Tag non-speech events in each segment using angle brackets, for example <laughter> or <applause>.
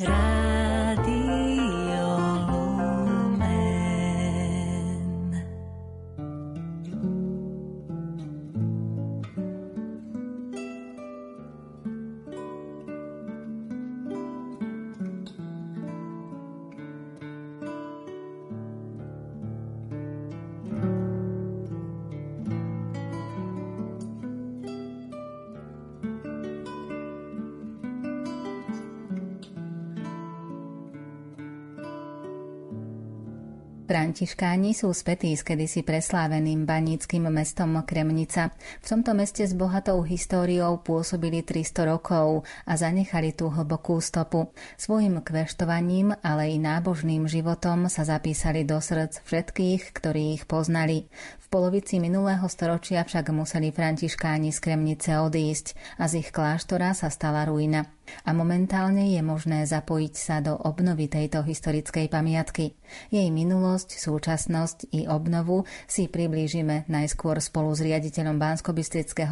Ra Františkáni sú spätí s kedysi presláveným baníckým mestom Kremnica. V tomto meste s bohatou históriou pôsobili 300 rokov a zanechali tú hlbokú stopu. Svojim kveštovaním, ale i nábožným životom sa zapísali do srdc všetkých, ktorí ich poznali. V polovici minulého storočia však museli františkáni z Kremnice odísť a z ich kláštora sa stala ruina a momentálne je možné zapojiť sa do obnovy tejto historickej pamiatky. Jej minulosť, súčasnosť i obnovu si priblížime najskôr spolu s riaditeľom bansko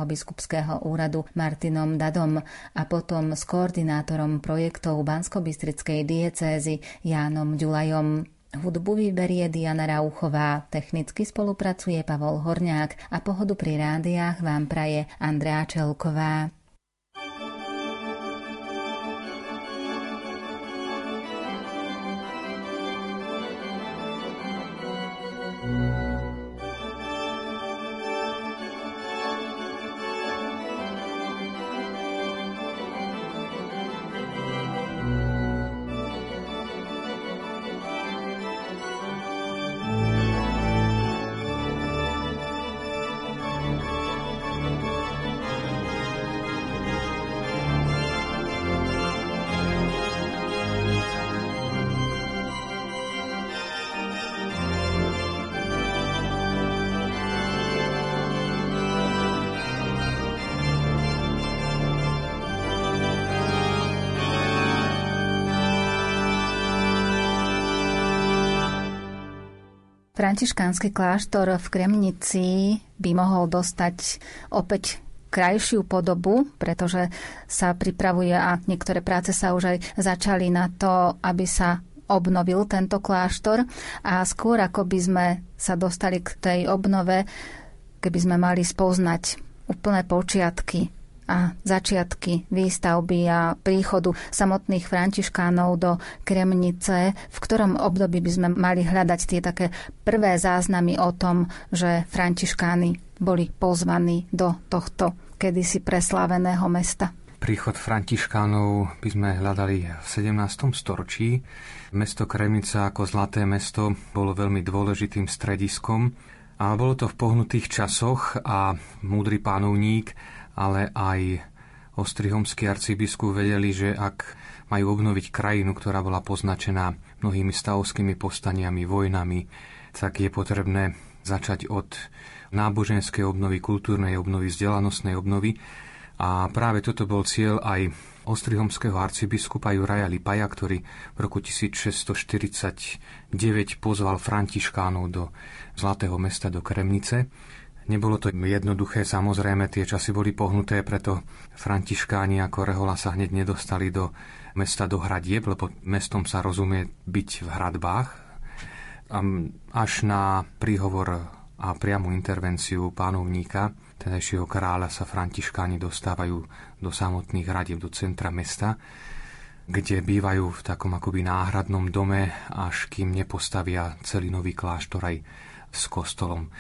biskupského úradu Martinom Dadom a potom s koordinátorom projektov bansko diecézy Jánom Ďulajom. Hudbu vyberie Diana Rauchová, technicky spolupracuje Pavol Horňák a pohodu pri rádiách vám praje Andrea Čelková. Františkánsky kláštor v Kremnici by mohol dostať opäť krajšiu podobu, pretože sa pripravuje a niektoré práce sa už aj začali na to, aby sa obnovil tento kláštor. A skôr ako by sme sa dostali k tej obnove, keby sme mali spoznať úplné počiatky a začiatky výstavby a príchodu samotných františkánov do Kremnice, v ktorom období by sme mali hľadať tie také prvé záznamy o tom, že františkáni boli pozvaní do tohto kedysi presláveného mesta. Príchod františkánov by sme hľadali v 17. storočí. Mesto Kremnica ako zlaté mesto bolo veľmi dôležitým strediskom a bolo to v pohnutých časoch a múdry pánovník ale aj ostrihomskí arcibiskup vedeli, že ak majú obnoviť krajinu, ktorá bola poznačená mnohými stavovskými povstaniami, vojnami, tak je potrebné začať od náboženskej obnovy, kultúrnej obnovy, vzdelanostnej obnovy. A práve toto bol cieľ aj ostrihomského arcibiskupa Juraja Lipaja, ktorý v roku 1649 pozval františkánov do Zlatého mesta do Kremnice Nebolo to jednoduché, samozrejme, tie časy boli pohnuté, preto františkáni ako Rehola sa hneď nedostali do mesta do hradieb, lebo mestom sa rozumie byť v hradbách. Až na príhovor a priamu intervenciu pánovníka, tedajšieho kráľa, sa františkáni dostávajú do samotných hradieb, do centra mesta, kde bývajú v takom akoby náhradnom dome, až kým nepostavia celý nový kláštor aj s kostolom.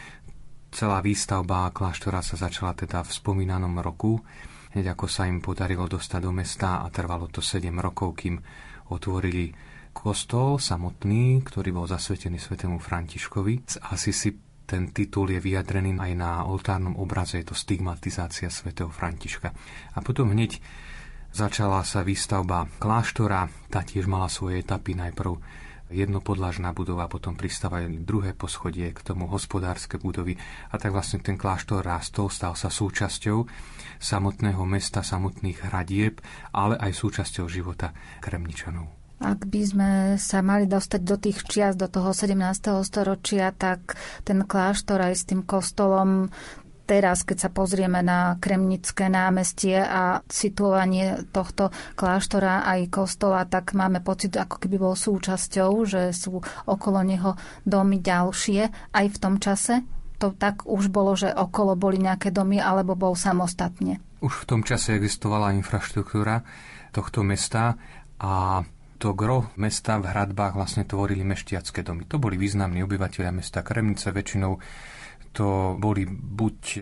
Celá výstavba kláštora sa začala teda v spomínanom roku, hneď ako sa im podarilo dostať do mesta a trvalo to 7 rokov, kým otvorili kostol samotný, ktorý bol zasvetený svetému Františkovi. Asi si ten titul je vyjadrený aj na oltárnom obraze, je to stigmatizácia svätého Františka. A potom hneď začala sa výstavba kláštora, tá tiež mala svoje etapy najprv jednopodlažná budova, potom pristávajú druhé poschodie, k tomu hospodárske budovy a tak vlastne ten kláštor rástol, stal sa súčasťou samotného mesta, samotných hradieb, ale aj súčasťou života Kremničanov. Ak by sme sa mali dostať do tých čias, do toho 17. storočia, tak ten kláštor aj s tým kostolom teraz, keď sa pozrieme na Kremnické námestie a situovanie tohto kláštora aj kostola, tak máme pocit, ako keby bol súčasťou, že sú okolo neho domy ďalšie aj v tom čase? To tak už bolo, že okolo boli nejaké domy, alebo bol samostatne? Už v tom čase existovala infraštruktúra tohto mesta a to gro mesta v hradbách vlastne tvorili meštiacké domy. To boli významní obyvateľia mesta Kremnice, väčšinou to boli buď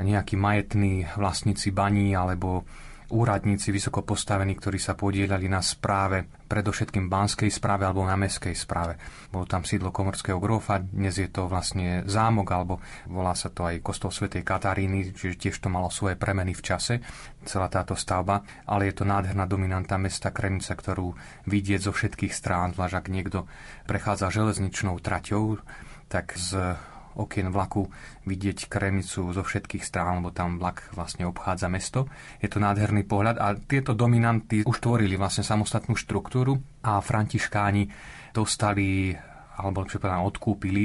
nejakí majetní vlastníci baní alebo úradníci vysoko postavení, ktorí sa podielali na správe, predovšetkým banskej správe alebo na meskej správe. Bolo tam sídlo komorského grófa, dnes je to vlastne zámok, alebo volá sa to aj kostol svätej Kataríny, čiže tiež to malo svoje premeny v čase, celá táto stavba, ale je to nádherná dominanta mesta Kremnica, ktorú vidieť zo všetkých strán, zvlášť ak niekto prechádza železničnou traťou, tak z okien vlaku vidieť Kremnicu zo všetkých strán, lebo tam vlak vlastne obchádza mesto. Je to nádherný pohľad a tieto dominanty už tvorili vlastne samostatnú štruktúru a františkáni dostali, alebo lepšie povedané, odkúpili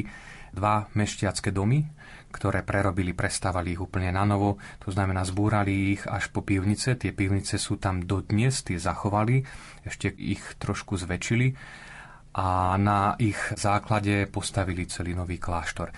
dva mešťacké domy, ktoré prerobili, prestávali ich úplne na novo. To znamená, zbúrali ich až po pivnice. Tie pivnice sú tam dodnes, tie zachovali, ešte ich trošku zväčšili a na ich základe postavili celý nový kláštor.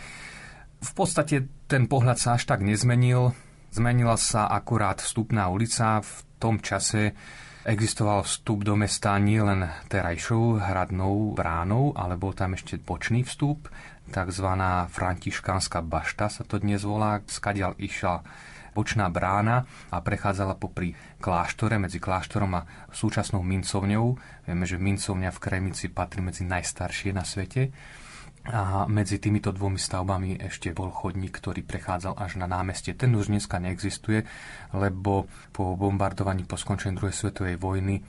V podstate ten pohľad sa až tak nezmenil. Zmenila sa akurát vstupná ulica. V tom čase existoval vstup do mesta nielen terajšou hradnou bránou, ale bol tam ešte bočný vstup, takzvaná františkánska bašta sa to dnes volá, skadiaľ išla bočná brána a prechádzala popri kláštore, medzi kláštorom a súčasnou mincovňou. Vieme, že mincovňa v Kremici patrí medzi najstaršie na svete. A medzi týmito dvomi stavbami ešte bol chodník, ktorý prechádzal až na námestie. Ten už dneska neexistuje, lebo po bombardovaní po skončení druhej svetovej vojny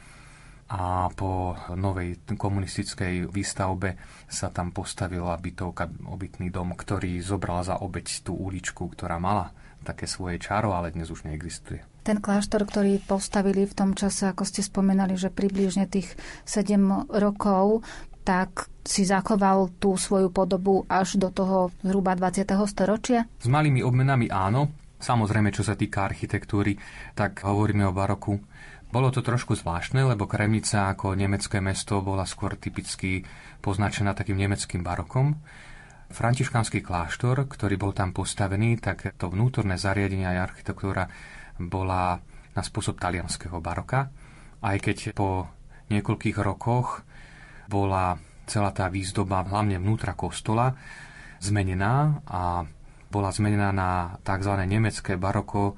a po novej komunistickej výstavbe sa tam postavila bytovka, obytný dom, ktorý zobral za obeď tú uličku, ktorá mala také svoje čaro, ale dnes už neexistuje. Ten kláštor, ktorý postavili v tom čase, ako ste spomenali, že približne tých 7 rokov, tak si zachoval tú svoju podobu až do toho zhruba 20. storočia? S malými obmenami áno. Samozrejme, čo sa týka architektúry, tak hovoríme o baroku. Bolo to trošku zvláštne, lebo Kremnica ako nemecké mesto bola skôr typicky poznačená takým nemeckým barokom. Františkánsky kláštor, ktorý bol tam postavený, tak to vnútorné zariadenie a architektúra bola na spôsob talianského baroka. Aj keď po niekoľkých rokoch bola celá tá výzdoba, hlavne vnútra kostola, zmenená a bola zmenená na tzv. nemecké baroko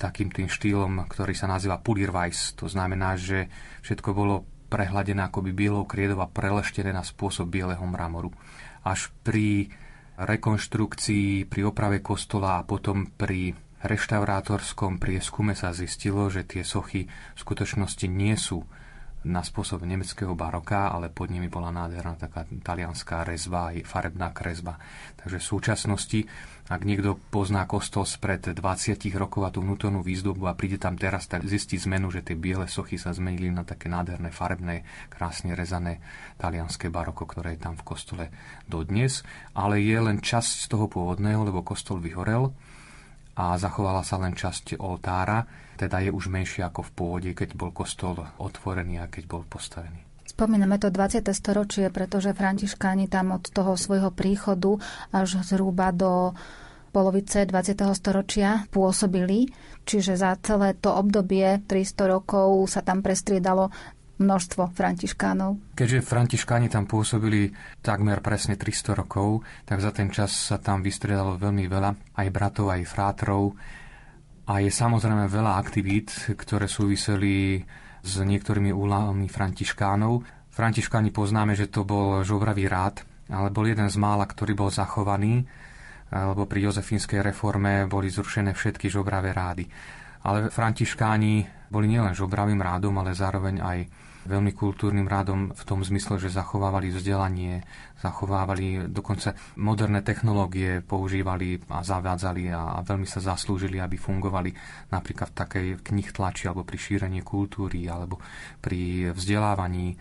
takým tým štýlom, ktorý sa nazýva Pulirweiss. To znamená, že všetko bolo prehladené akoby bielou kriedou a preleštené na spôsob bieleho mramoru až pri rekonštrukcii, pri oprave kostola a potom pri reštaurátorskom prieskume sa zistilo, že tie sochy v skutočnosti nie sú na spôsob nemeckého baroka, ale pod nimi bola nádherná taká talianská rezba, farebná kresba. Takže v súčasnosti, ak niekto pozná kostol spred 20 rokov a tú vnútornú výzdobu a príde tam teraz, tak zistí zmenu, že tie biele sochy sa zmenili na také nádherné, farebné, krásne rezané talianské baroko, ktoré je tam v kostole dodnes. Ale je len časť z toho pôvodného, lebo kostol vyhorel a zachovala sa len časť oltára, teda je už menšie ako v pôvode, keď bol kostol otvorený a keď bol postavený. Spomíname to 20. storočie, pretože františkáni tam od toho svojho príchodu až zhruba do polovice 20. storočia pôsobili, čiže za celé to obdobie 300 rokov sa tam prestriedalo množstvo františkánov. Keďže františkáni tam pôsobili takmer presne 300 rokov, tak za ten čas sa tam vystriedalo veľmi veľa aj bratov, aj frátrov. A je samozrejme veľa aktivít, ktoré súviseli s niektorými úlohami františkánov. Františkáni poznáme, že to bol žobravý rád, ale bol jeden z mála, ktorý bol zachovaný, lebo pri jozefínskej reforme boli zrušené všetky žobravé rády. Ale františkáni boli nielen žobravým rádom, ale zároveň aj veľmi kultúrnym rádom v tom zmysle, že zachovávali vzdelanie, zachovávali dokonca moderné technológie, používali a zavádzali a veľmi sa zaslúžili, aby fungovali napríklad v takej knih tlači alebo pri šírení kultúry alebo pri vzdelávaní.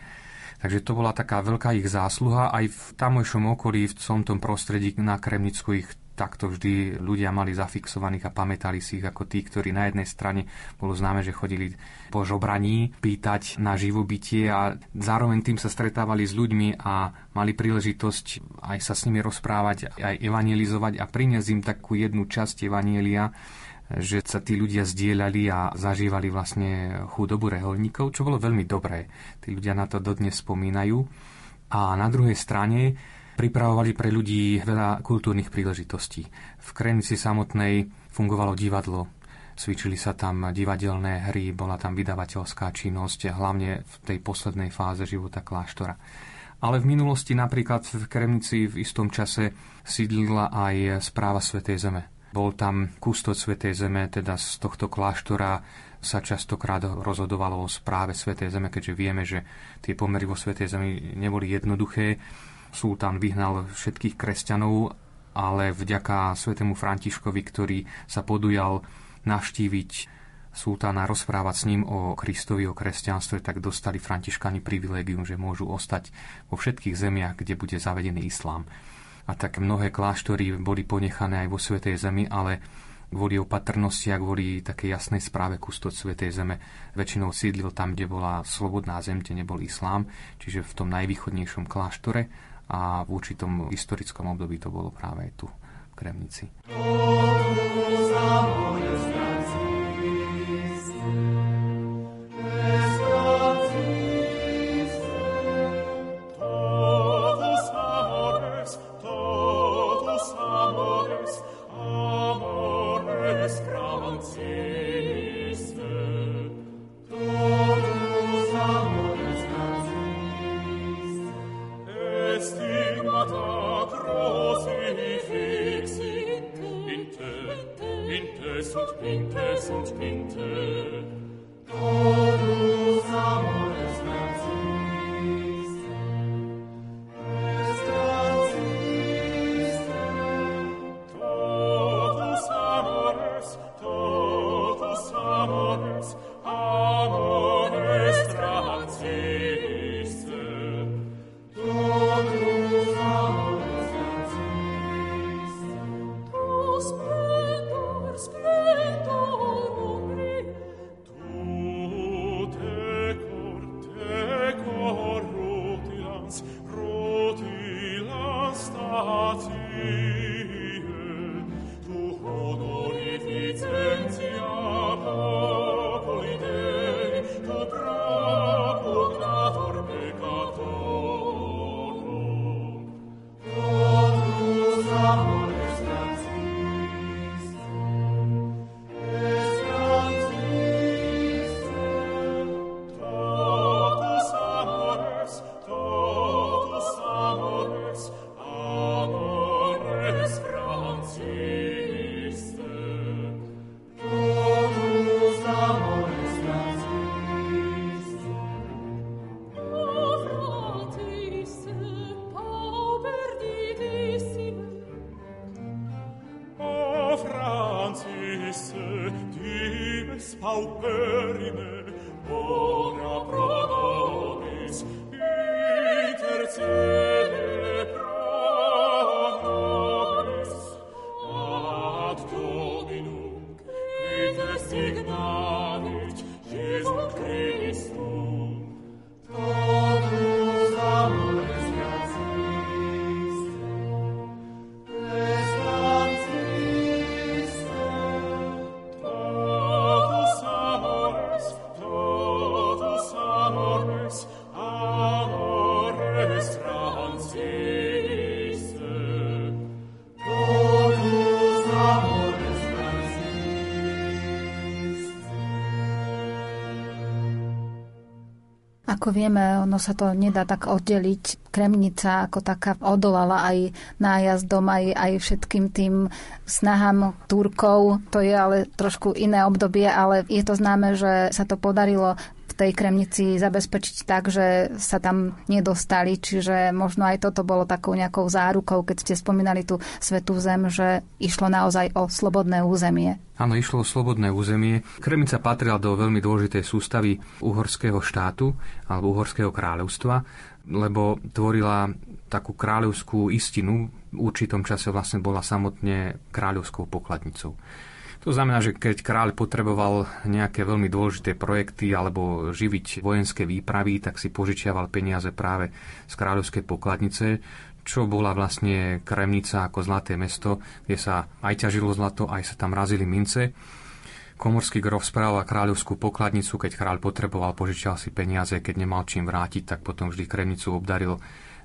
Takže to bola taká veľká ich zásluha. Aj v tamojšom okolí, v tom prostredí na Kremnicku ich takto vždy ľudia mali zafixovaných a pamätali si ich ako tí, ktorí na jednej strane bolo známe, že chodili po žobraní pýtať na živobytie a zároveň tým sa stretávali s ľuďmi a mali príležitosť aj sa s nimi rozprávať, aj evangelizovať a priniesť im takú jednu časť evanielia, že sa tí ľudia zdieľali a zažívali vlastne chudobu reholníkov, čo bolo veľmi dobré. Tí ľudia na to dodnes spomínajú. A na druhej strane pripravovali pre ľudí veľa kultúrnych príležitostí. V Krenici samotnej fungovalo divadlo, cvičili sa tam divadelné hry, bola tam vydavateľská činnosť, hlavne v tej poslednej fáze života kláštora. Ale v minulosti napríklad v Kremnici v istom čase sídlila aj správa Svetej Zeme. Bol tam kustod Svetej Zeme, teda z tohto kláštora sa častokrát rozhodovalo o správe Svetej Zeme, keďže vieme, že tie pomery vo Svetej Zemi neboli jednoduché Sultán vyhnal všetkých kresťanov, ale vďaka svetému Františkovi, ktorý sa podujal navštíviť sultána, rozprávať s ním o Kristovi, o kresťanstve, tak dostali františkani privilegium, že môžu ostať vo všetkých zemiach, kde bude zavedený islám. A tak mnohé kláštory boli ponechané aj vo Svetej Zemi, ale kvôli opatrnosti a kvôli takej jasnej správe kustod Svetej Zeme väčšinou sídlil tam, kde bola slobodná zem, kde nebol islám, čiže v tom najvýchodnejšom kláštore a v určitom historickom období to bolo práve aj tu v Kremnici. Ako vieme, ono sa to nedá tak oddeliť. Kremnica ako taká odolala aj nájazdom, aj, aj všetkým tým snahám Turkov. To je ale trošku iné obdobie, ale je to známe, že sa to podarilo tej Kremnici zabezpečiť tak, že sa tam nedostali, čiže možno aj toto bolo takou nejakou zárukou, keď ste spomínali tú Svetú zem, že išlo naozaj o slobodné územie. Áno, išlo o slobodné územie. Kremnica patrila do veľmi dôležitej sústavy uhorského štátu alebo uhorského kráľovstva, lebo tvorila takú kráľovskú istinu. V určitom čase vlastne bola samotne kráľovskou pokladnicou. To znamená, že keď kráľ potreboval nejaké veľmi dôležité projekty alebo živiť vojenské výpravy, tak si požičiaval peniaze práve z kráľovskej pokladnice, čo bola vlastne Kremnica ako zlaté mesto, kde sa aj ťažilo zlato, aj sa tam razili mince. Komorský grof správal kráľovskú pokladnicu, keď kráľ potreboval, požičial si peniaze, keď nemal čím vrátiť, tak potom vždy Kremnicu obdaril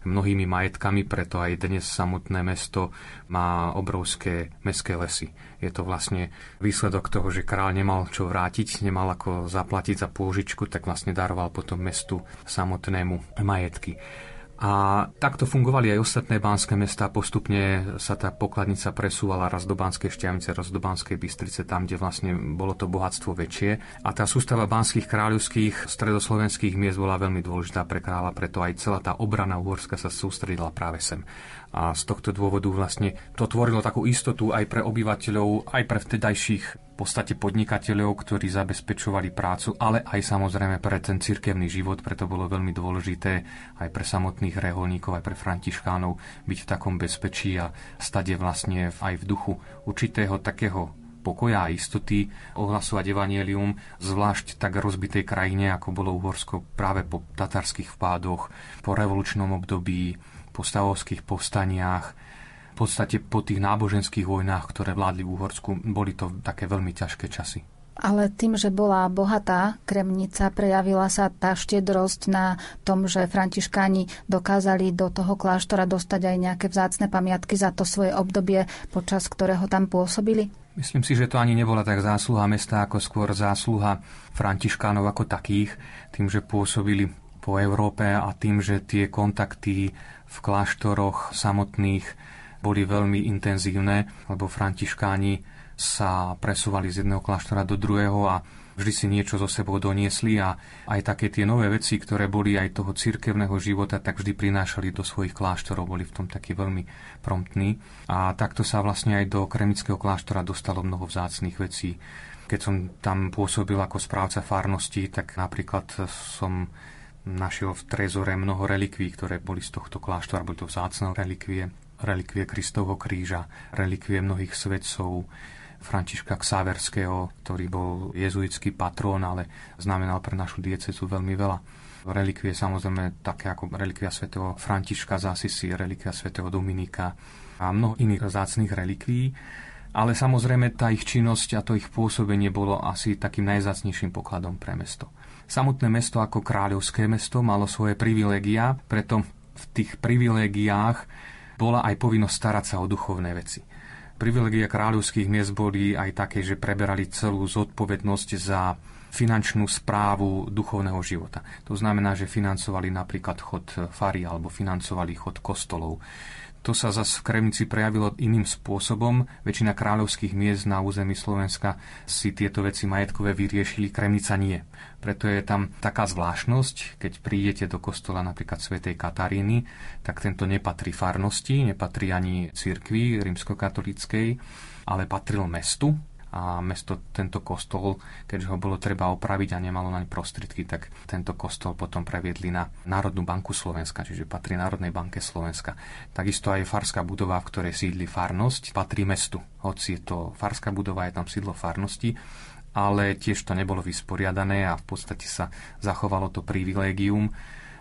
mnohými majetkami, preto aj dnes samotné mesto má obrovské mestské lesy. Je to vlastne výsledok toho, že král nemal čo vrátiť, nemal ako zaplatiť za pôžičku, tak vlastne daroval potom mestu samotnému majetky. A takto fungovali aj ostatné banské mesta. Postupne sa tá pokladnica presúvala raz do Banskej Šťavnice, raz do Banskej Bystrice, tam, kde vlastne bolo to bohatstvo väčšie. A tá sústava banských kráľovských stredoslovenských miest bola veľmi dôležitá pre kráľa, preto aj celá tá obrana Uhorska sa sústredila práve sem. A z tohto dôvodu vlastne to tvorilo takú istotu aj pre obyvateľov, aj pre vtedajších podstate podnikateľov, ktorí zabezpečovali prácu, ale aj samozrejme pre ten cirkevný život, preto bolo veľmi dôležité aj pre samotných reholníkov, aj pre františkánov byť v takom bezpečí a stade vlastne aj v duchu určitého takého pokoja a istoty. Ohlasovať evanielium, zvlášť tak rozbitej krajine, ako bolo Uhorsko práve po tatarských vpádoch, po revolučnom období, po stavovských povstaniach, v podstate po tých náboženských vojnách, ktoré vládli v Uhorsku, boli to také veľmi ťažké časy. Ale tým, že bola bohatá kremnica, prejavila sa tá štiedrosť na tom, že františkáni dokázali do toho kláštora dostať aj nejaké vzácne pamiatky za to svoje obdobie, počas ktorého tam pôsobili? Myslím si, že to ani nebola tak zásluha mesta, ako skôr zásluha františkánov ako takých, tým, že pôsobili po Európe a tým, že tie kontakty v kláštoroch samotných boli veľmi intenzívne, lebo františkáni sa presúvali z jedného kláštora do druhého a vždy si niečo zo sebou doniesli a aj také tie nové veci, ktoré boli aj toho cirkevného života, tak vždy prinášali do svojich kláštorov, boli v tom takí veľmi promptní. A takto sa vlastne aj do kremického kláštora dostalo mnoho vzácných vecí. Keď som tam pôsobil ako správca farnosti, tak napríklad som našiel v trezore mnoho relikví, ktoré boli z tohto kláštora, boli to vzácne relikvie relikvie Kristovho kríža, relikvie mnohých svetcov, Františka Ksáverského, ktorý bol jezuitský patrón, ale znamenal pre našu diececu veľmi veľa. Relikvie samozrejme také ako relikvia svätého Františka z Asisi, relikvia svätého Dominika a mnoho iných zácných relikví. Ale samozrejme tá ich činnosť a to ich pôsobenie bolo asi takým najzácnejším pokladom pre mesto. Samotné mesto ako kráľovské mesto malo svoje privilégia, preto v tých privilégiách bola aj povinnosť starať sa o duchovné veci. Privilegia kráľovských miest boli aj také, že preberali celú zodpovednosť za finančnú správu duchovného života. To znamená, že financovali napríklad chod fary alebo financovali chod kostolov. To sa zase v Kremnici prejavilo iným spôsobom. Väčšina kráľovských miest na území Slovenska si tieto veci majetkové vyriešili, Kremnica nie. Preto je tam taká zvláštnosť, keď prídete do kostola napríklad svätej Kataríny, tak tento nepatrí farnosti, nepatrí ani cirkvi rímskokatolíckej, ale patril mestu, a mesto tento kostol, keďže ho bolo treba opraviť a nemalo naň prostriedky, tak tento kostol potom previedli na Národnú banku Slovenska, čiže patrí Národnej banke Slovenska. Takisto aj farská budova, v ktorej sídli farnosť, patrí mestu. Hoci je to farská budova, je tam sídlo farnosti, ale tiež to nebolo vysporiadané a v podstate sa zachovalo to privilégium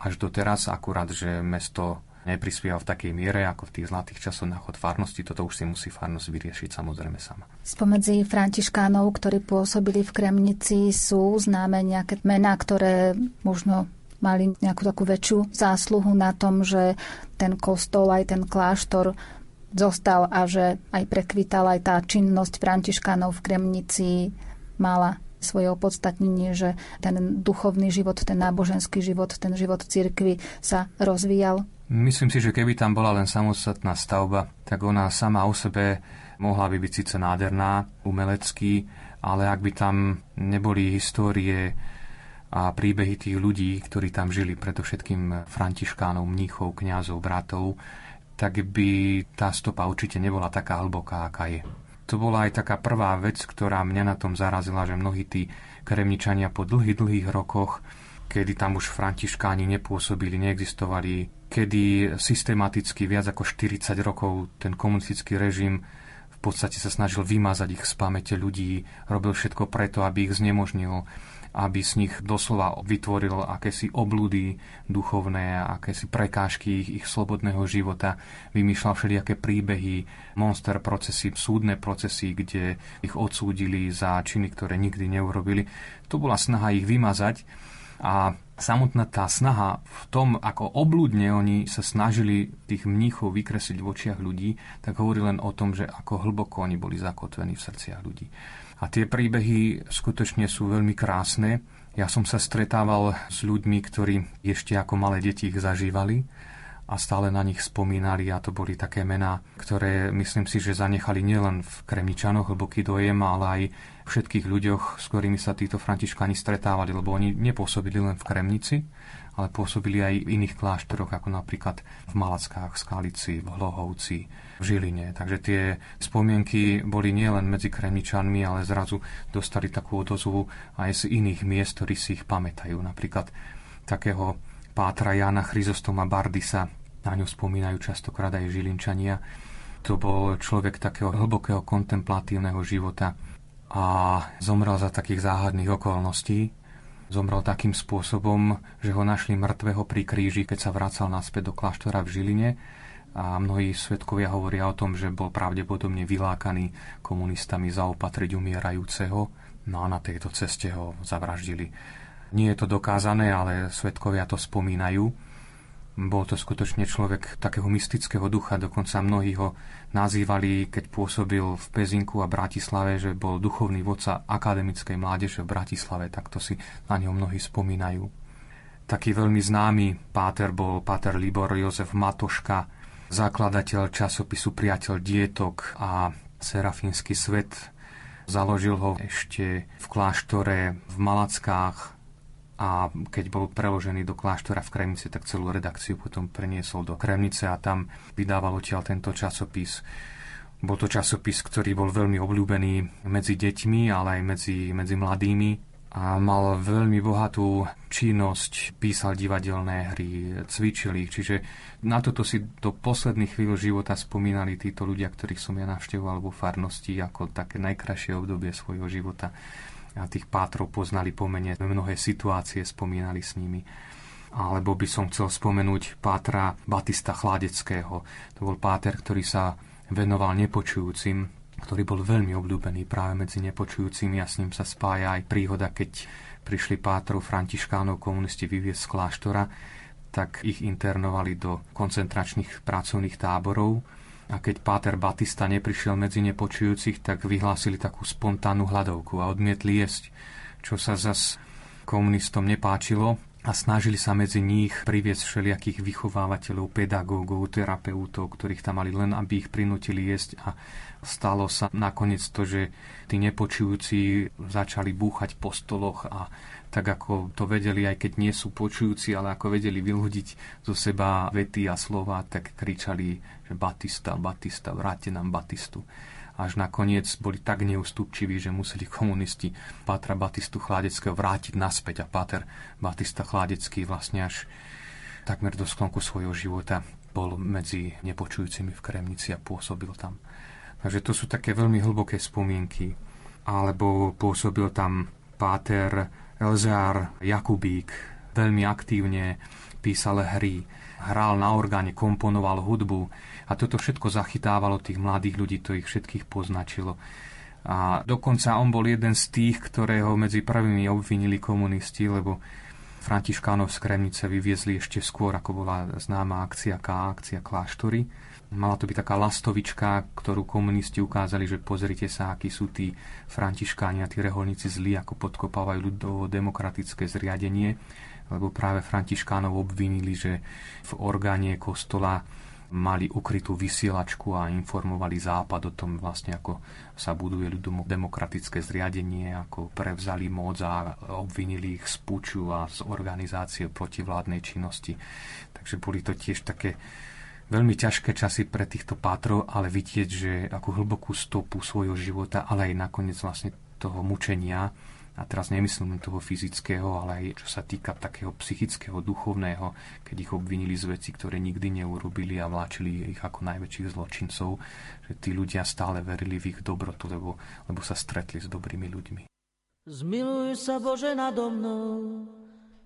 až do teraz, akurát, že mesto neprispieval v takej miere ako v tých zlatých časoch na chod farnosti. Toto už si musí farnosť vyriešiť samozrejme sama. Spomedzi františkánov, ktorí pôsobili v Kremnici, sú známe nejaké mená, ktoré možno mali nejakú takú väčšiu zásluhu na tom, že ten kostol, aj ten kláštor zostal a že aj prekvitala aj tá činnosť františkánov v Kremnici mala svoje opodstatnenie, že ten duchovný život, ten náboženský život, ten život cirkvi sa rozvíjal Myslím si, že keby tam bola len samostatná stavba, tak ona sama o sebe mohla by byť síce nádherná, umelecký, ale ak by tam neboli histórie a príbehy tých ľudí, ktorí tam žili, predovšetkým františkánov, mníchov, kňazov, bratov, tak by tá stopa určite nebola taká hlboká, aká je. To bola aj taká prvá vec, ktorá mňa na tom zarazila, že mnohí tí kremničania po dlhých, dlhých rokoch, kedy tam už františkáni nepôsobili, neexistovali, kedy systematicky viac ako 40 rokov ten komunistický režim v podstate sa snažil vymazať ich z pamäte ľudí, robil všetko preto, aby ich znemožnil, aby z nich doslova vytvoril akési oblúdy duchovné, akési prekážky ich, ich slobodného života, vymýšľal všelijaké príbehy, monster procesy, súdne procesy, kde ich odsúdili za činy, ktoré nikdy neurobili. To bola snaha ich vymazať a samotná tá snaha v tom, ako oblúdne oni sa snažili tých mníchov vykresliť v očiach ľudí, tak hovorí len o tom, že ako hlboko oni boli zakotvení v srdciach ľudí. A tie príbehy skutočne sú veľmi krásne. Ja som sa stretával s ľuďmi, ktorí ešte ako malé deti ich zažívali a stále na nich spomínali a to boli také mená, ktoré myslím si, že zanechali nielen v Kremničanoch hlboký dojem, ale aj všetkých ľuďoch, s ktorými sa títo františkáni stretávali, lebo oni nepôsobili len v Kremnici, ale pôsobili aj v iných kláštoroch, ako napríklad v Malackách, Skalici, v Hlohovci, v Žiline. Takže tie spomienky boli nielen medzi Kremničanmi, ale zrazu dostali takú odozvu aj z iných miest, ktorí si ich pamätajú. Napríklad takého pátra Jana Chryzostoma Bardisa, na ňu spomínajú častokrát aj Žilinčania. To bol človek takého hlbokého kontemplatívneho života a zomrel za takých záhadných okolností, Zomrel takým spôsobom, že ho našli mŕtvého pri kríži, keď sa vracal naspäť do kláštora v Žiline a mnohí svetkovia hovoria o tom, že bol pravdepodobne vylákaný komunistami zaopatriť umierajúceho, no a na tejto ceste ho zavraždili. Nie je to dokázané, ale svetkovia to spomínajú. Bol to skutočne človek takého mystického ducha, dokonca mnohí ho nazývali, keď pôsobil v Pezinku a Bratislave, že bol duchovný vodca akademickej mládeže v Bratislave, tak to si na ňo mnohí spomínajú. Taký veľmi známy páter bol páter Libor Jozef Matoška, zakladateľ časopisu Priateľ dietok a Serafínsky svet. Založil ho ešte v kláštore v Malackách a keď bol preložený do kláštora v Kremnici, tak celú redakciu potom preniesol do Kremnice a tam vydával odtiaľ tento časopis. Bol to časopis, ktorý bol veľmi obľúbený medzi deťmi, ale aj medzi, medzi mladými. A mal veľmi bohatú činnosť, písal divadelné hry, cvičil ich, čiže na toto si do posledných chvíľ života spomínali títo ľudia, ktorých som ja navštevoval vo farnosti ako také najkrajšie obdobie svojho života a tých pátrov poznali pomene mnohé situácie, spomínali s nimi. Alebo by som chcel spomenúť pátra Batista Chladeckého. To bol páter, ktorý sa venoval nepočujúcim, ktorý bol veľmi obľúbený práve medzi nepočujúcimi a s ním sa spája aj príhoda, keď prišli pátrov františkánov komunisti vyviesť z kláštora, tak ich internovali do koncentračných pracovných táborov a keď Páter Batista neprišiel medzi nepočujúcich, tak vyhlásili takú spontánnu hľadovku a odmietli jesť, čo sa zas komunistom nepáčilo a snažili sa medzi nich priviesť všelijakých vychovávateľov, pedagógov, terapeutov, ktorých tam mali len, aby ich prinútili jesť. A stalo sa nakoniec to, že tí nepočujúci začali búchať po stoloch a tak ako to vedeli, aj keď nie sú počujúci, ale ako vedeli vyľudiť zo seba vety a slova, tak kričali, že Batista, Batista, vráte nám Batistu. Až nakoniec boli tak neustupčiví, že museli komunisti Pátra Batistu Chladeckého vrátiť naspäť a Páter Batista Chladecký vlastne až takmer do sklonku svojho života bol medzi nepočujúcimi v Kremnici a pôsobil tam. Takže to sú také veľmi hlboké spomienky. Alebo pôsobil tam Páter Elzár Jakubík veľmi aktívne písal hry, hral na orgáne, komponoval hudbu a toto všetko zachytávalo tých mladých ľudí, to ich všetkých poznačilo. A dokonca on bol jeden z tých, ktorého medzi prvými obvinili komunisti, lebo Františkánov z Kremnice vyviezli ešte skôr, ako bola známa akcia K, akcia Kláštory Mala to byť taká lastovička, ktorú komunisti ukázali, že pozrite sa, akí sú tí františkáni a tí reholníci zlí, ako podkopávajú ľudovo demokratické zriadenie, lebo práve františkánov obvinili, že v orgáne kostola mali ukrytú vysielačku a informovali Západ o tom vlastne, ako sa buduje ľudom demokratické zriadenie, ako prevzali moc a obvinili ich z puču a z organizácie protivládnej činnosti. Takže boli to tiež také veľmi ťažké časy pre týchto pátrov, ale vidieť, že ako hlbokú stopu svojho života, ale aj nakoniec vlastne toho mučenia a teraz nemyslím len toho fyzického, ale aj čo sa týka takého psychického, duchovného, keď ich obvinili z veci, ktoré nikdy neurobili a vláčili ich ako najväčších zločincov, že tí ľudia stále verili v ich dobrotu, lebo, lebo sa stretli s dobrými ľuďmi. Zmiluj sa Bože nado mnou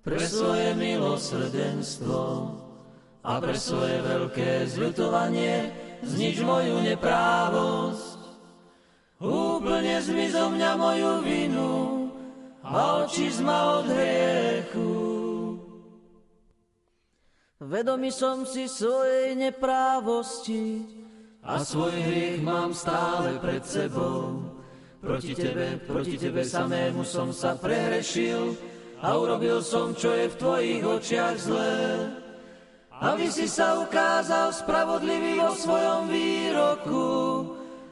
pre svoje milosrdenstvo a pre svoje veľké zľutovanie znič moju neprávosť. Úplne zmiz mňa moju vinu, a očizma od hriechu. Vedomý som si svojej neprávosti a svoj hriech mám stále pred sebou. Proti tebe, proti tebe samému som sa prehrešil a urobil som, čo je v tvojich očiach zlé. Aby si sa ukázal spravodlivý vo svojom výroku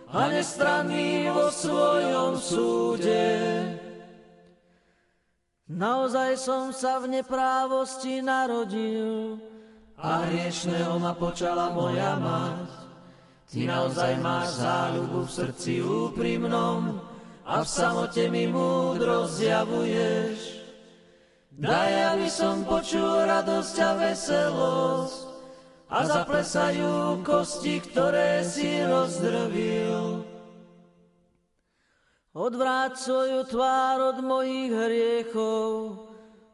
a nestranný vo svojom súde. Naozaj som sa v neprávosti narodil a hriešného ma počala moja mať. Ty naozaj máš záľubu v srdci úprimnom a v samote mi múdro zjavuješ. Daj, aby som počul radosť a veselosť a zaplesajú kosti, ktoré si rozdrvil. Odvráť svoju tvár od mojich hriechov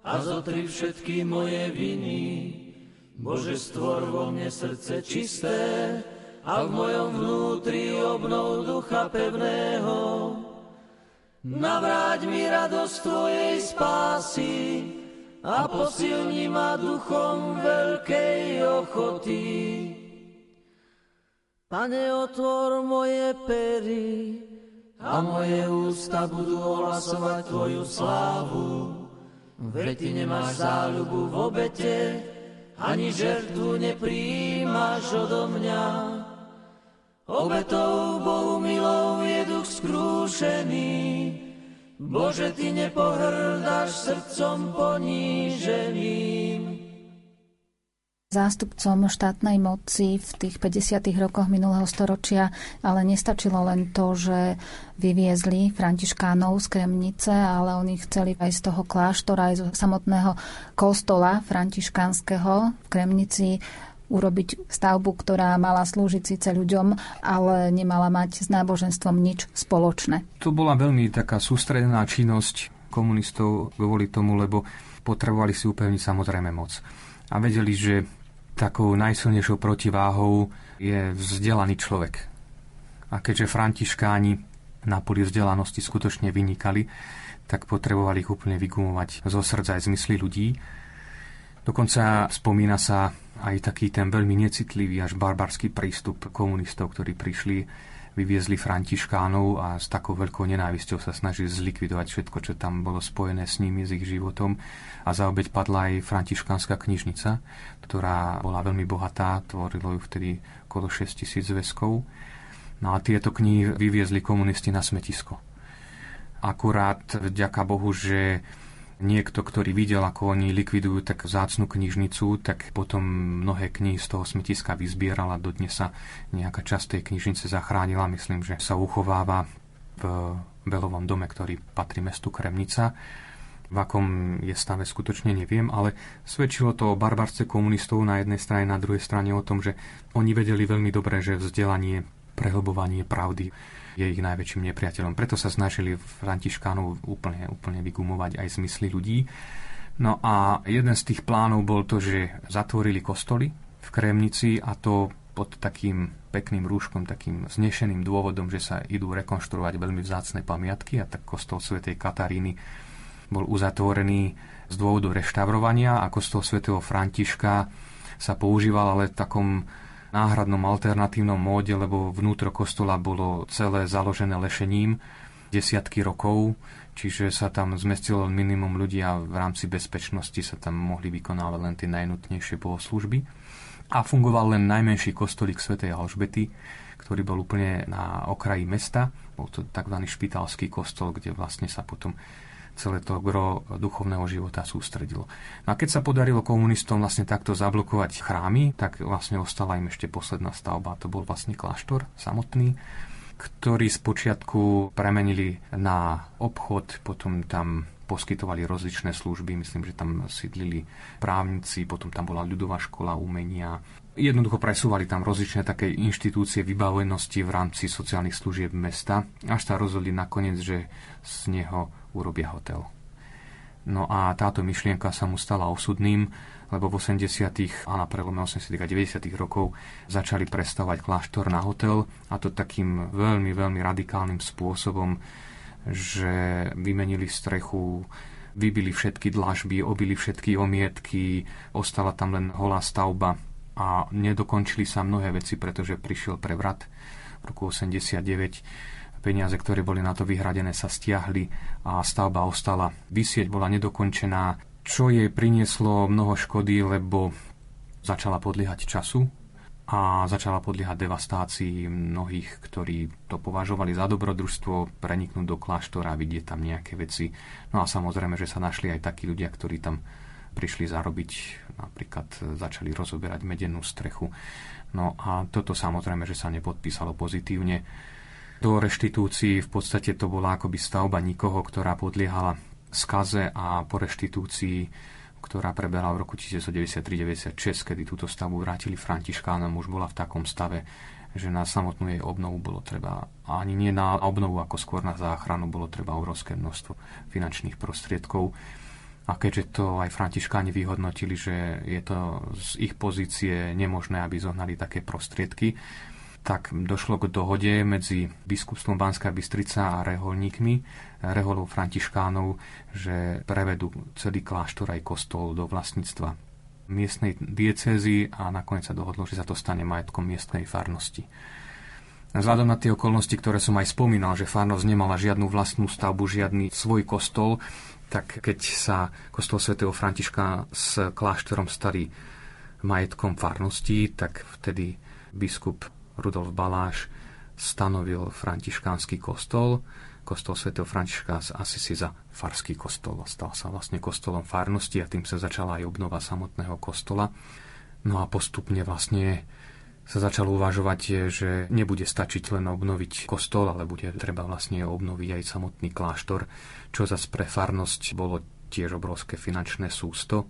a zotri všetky moje viny. Bože, stvor vo mne srdce čisté a v mojom vnútri obnov ducha pevného. Navráť mi radosť Tvojej spásy a posilni ma duchom veľkej ochoty. Pane, otvor moje pery, a moje ústa budú ohlasovať Tvoju slávu. Veď Ty nemáš záľubu v obete, ani žertvu nepríjimaš odo mňa. Obetou Bohu milou duch skrúšený, Bože, Ty nepohrdáš srdcom poníženým. Zástupcom štátnej moci v tých 50. rokoch minulého storočia, ale nestačilo len to, že vyviezli františkánov z Kremnice, ale oni chceli aj z toho kláštora, aj z samotného kostola františkánskeho v Kremnici urobiť stavbu, ktorá mala slúžiť síce ľuďom, ale nemala mať s náboženstvom nič spoločné. To bola veľmi taká sústredená činnosť komunistov kvôli tomu, lebo potrebovali si upevniť samozrejme moc. A vedeli, že takou najsilnejšou protiváhou je vzdelaný človek. A keďže františkáni na poli vzdelanosti skutočne vynikali, tak potrebovali ich úplne vygumovať zo srdca aj zmysly ľudí. Dokonca spomína sa aj taký ten veľmi necitlivý až barbarský prístup komunistov, ktorí prišli vyviezli františkánov a s takou veľkou nenávisťou sa snažili zlikvidovať všetko, čo tam bolo spojené s nimi, s ich životom. A za obeď padla aj františkánska knižnica, ktorá bola veľmi bohatá, tvorilo ju vtedy okolo 6 tisíc zväzkov. No a tieto knihy vyviezli komunisti na smetisko. Akurát vďaka Bohu, že niekto, ktorý videl, ako oni likvidujú tak zácnu knižnicu, tak potom mnohé knihy z toho smetiska vyzbieral a dodnes sa nejaká časť tej knižnice zachránila. Myslím, že sa uchováva v Belovom dome, ktorý patrí mestu Kremnica. V akom je stave skutočne neviem, ale svedčilo to o barbarce komunistov na jednej strane, na druhej strane o tom, že oni vedeli veľmi dobre, že vzdelanie, prehlbovanie pravdy je ich najväčším nepriateľom. Preto sa snažili Františkánov úplne, úplne vygumovať aj zmysly ľudí. No a jeden z tých plánov bol to, že zatvorili kostoly v Kremnici a to pod takým pekným rúškom, takým znešeným dôvodom, že sa idú rekonštruovať veľmi vzácne pamiatky a tak kostol svätej Kataríny bol uzatvorený z dôvodu reštaurovania a kostol svätého Františka sa používal ale v takom náhradnom alternatívnom móde, lebo vnútro kostola bolo celé založené lešením desiatky rokov, čiže sa tam zmestilo minimum ľudí a v rámci bezpečnosti sa tam mohli vykonávať len tie najnutnejšie bohoslužby. A fungoval len najmenší kostolík svätej Alžbety, ktorý bol úplne na okraji mesta. Bol to tzv. špitalský kostol, kde vlastne sa potom celé to gro duchovného života sústredilo. No a keď sa podarilo komunistom vlastne takto zablokovať chrámy, tak vlastne ostala im ešte posledná stavba, to bol vlastne kláštor samotný, ktorý spočiatku premenili na obchod, potom tam poskytovali rozličné služby, myslím, že tam sídlili právnici, potom tam bola ľudová škola umenia. Jednoducho presúvali tam rozličné také inštitúcie vybavenosti v rámci sociálnych služieb mesta, až sa rozhodli nakoniec, že z neho urobia hotel. No a táto myšlienka sa mu stala osudným, lebo v 80. a na prelome 80. a 90. rokov začali prestavať kláštor na hotel a to takým veľmi, veľmi radikálnym spôsobom, že vymenili strechu, vybili všetky dlažby, obili všetky omietky, ostala tam len holá stavba a nedokončili sa mnohé veci, pretože prišiel prevrat v roku 89 peniaze, ktoré boli na to vyhradené, sa stiahli a stavba ostala vysieť, bola nedokončená čo jej prinieslo mnoho škody, lebo začala podliehať času a začala podliehať devastácii mnohých, ktorí to považovali za dobrodružstvo, preniknúť do kláštora vidieť tam nejaké veci. No a samozrejme, že sa našli aj takí ľudia, ktorí tam prišli zarobiť, napríklad začali rozoberať medenú strechu. No a toto samozrejme, že sa nepodpísalo pozitívne. Do reštitúcií v podstate to bola akoby stavba nikoho, ktorá podliehala skaze a po reštitúcii, ktorá prebehla v roku 1993-96, kedy túto stavbu vrátili Františkánom, už bola v takom stave, že na samotnú jej obnovu bolo treba, ani nie na obnovu, ako skôr na záchranu, bolo treba obrovské množstvo finančných prostriedkov. A keďže to aj františkáni vyhodnotili, že je to z ich pozície nemožné, aby zohnali také prostriedky, tak došlo k dohode medzi biskupstvom Banská Bystrica a reholníkmi, reholov františkánov, že prevedú celý kláštor aj kostol do vlastníctva miestnej diecézy a nakoniec sa dohodlo, že sa to stane majetkom miestnej farnosti. Vzhľadom na tie okolnosti, ktoré som aj spomínal, že farnosť nemala žiadnu vlastnú stavbu, žiadny svoj kostol, tak keď sa kostol svätého Františka s kláštorom stali majetkom farnosti, tak vtedy biskup Rudolf Baláš stanovil františkánsky kostol, kostol svätého Františka z Asisi za farský kostol. Stal sa vlastne kostolom farnosti a tým sa začala aj obnova samotného kostola. No a postupne vlastne sa začalo uvažovať, že nebude stačiť len obnoviť kostol, ale bude treba vlastne obnoviť aj samotný kláštor, čo zase pre farnosť bolo tiež obrovské finančné sústo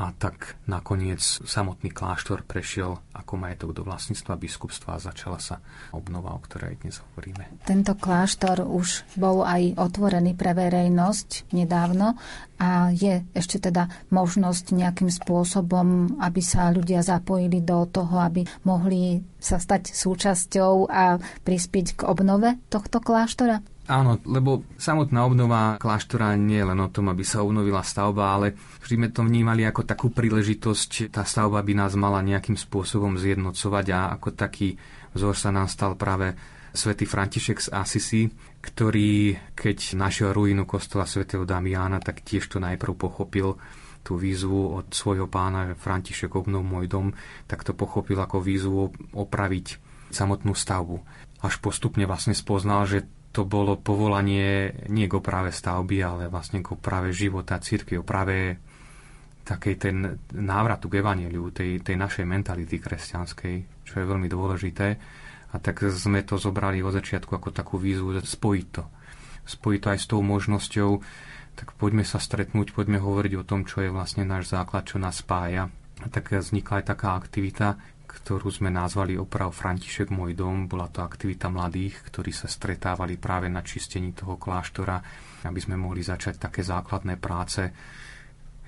a tak nakoniec samotný kláštor prešiel ako majetok do vlastníctva biskupstva a začala sa obnova, o ktorej dnes hovoríme. Tento kláštor už bol aj otvorený pre verejnosť nedávno a je ešte teda možnosť nejakým spôsobom, aby sa ľudia zapojili do toho, aby mohli sa stať súčasťou a prispieť k obnove tohto kláštora? Áno, lebo samotná obnova kláštora nie je len o tom, aby sa obnovila stavba, ale vždy sme to vnímali ako takú príležitosť. Tá stavba by nás mala nejakým spôsobom zjednocovať a ako taký vzor sa nám stal práve svätý František z Assisi, ktorý, keď našiel ruinu kostola svätého Damiana, tak tiež to najprv pochopil tú výzvu od svojho pána, František obnov môj dom, tak to pochopil ako výzvu opraviť samotnú stavbu. Až postupne vlastne spoznal, že to bolo povolanie nie k oprave stavby, ale vlastne k oprave života církvy, oprave takej ten návratu k evaneliu, tej, tej našej mentality kresťanskej, čo je veľmi dôležité. A tak sme to zobrali od začiatku ako takú výzvu spojiť to. Spojiť to aj s tou možnosťou, tak poďme sa stretnúť, poďme hovoriť o tom, čo je vlastne náš základ, čo nás spája. A tak vznikla aj taká aktivita, ktorú sme nazvali oprav František môj dom. Bola to aktivita mladých, ktorí sa stretávali práve na čistení toho kláštora, aby sme mohli začať také základné práce.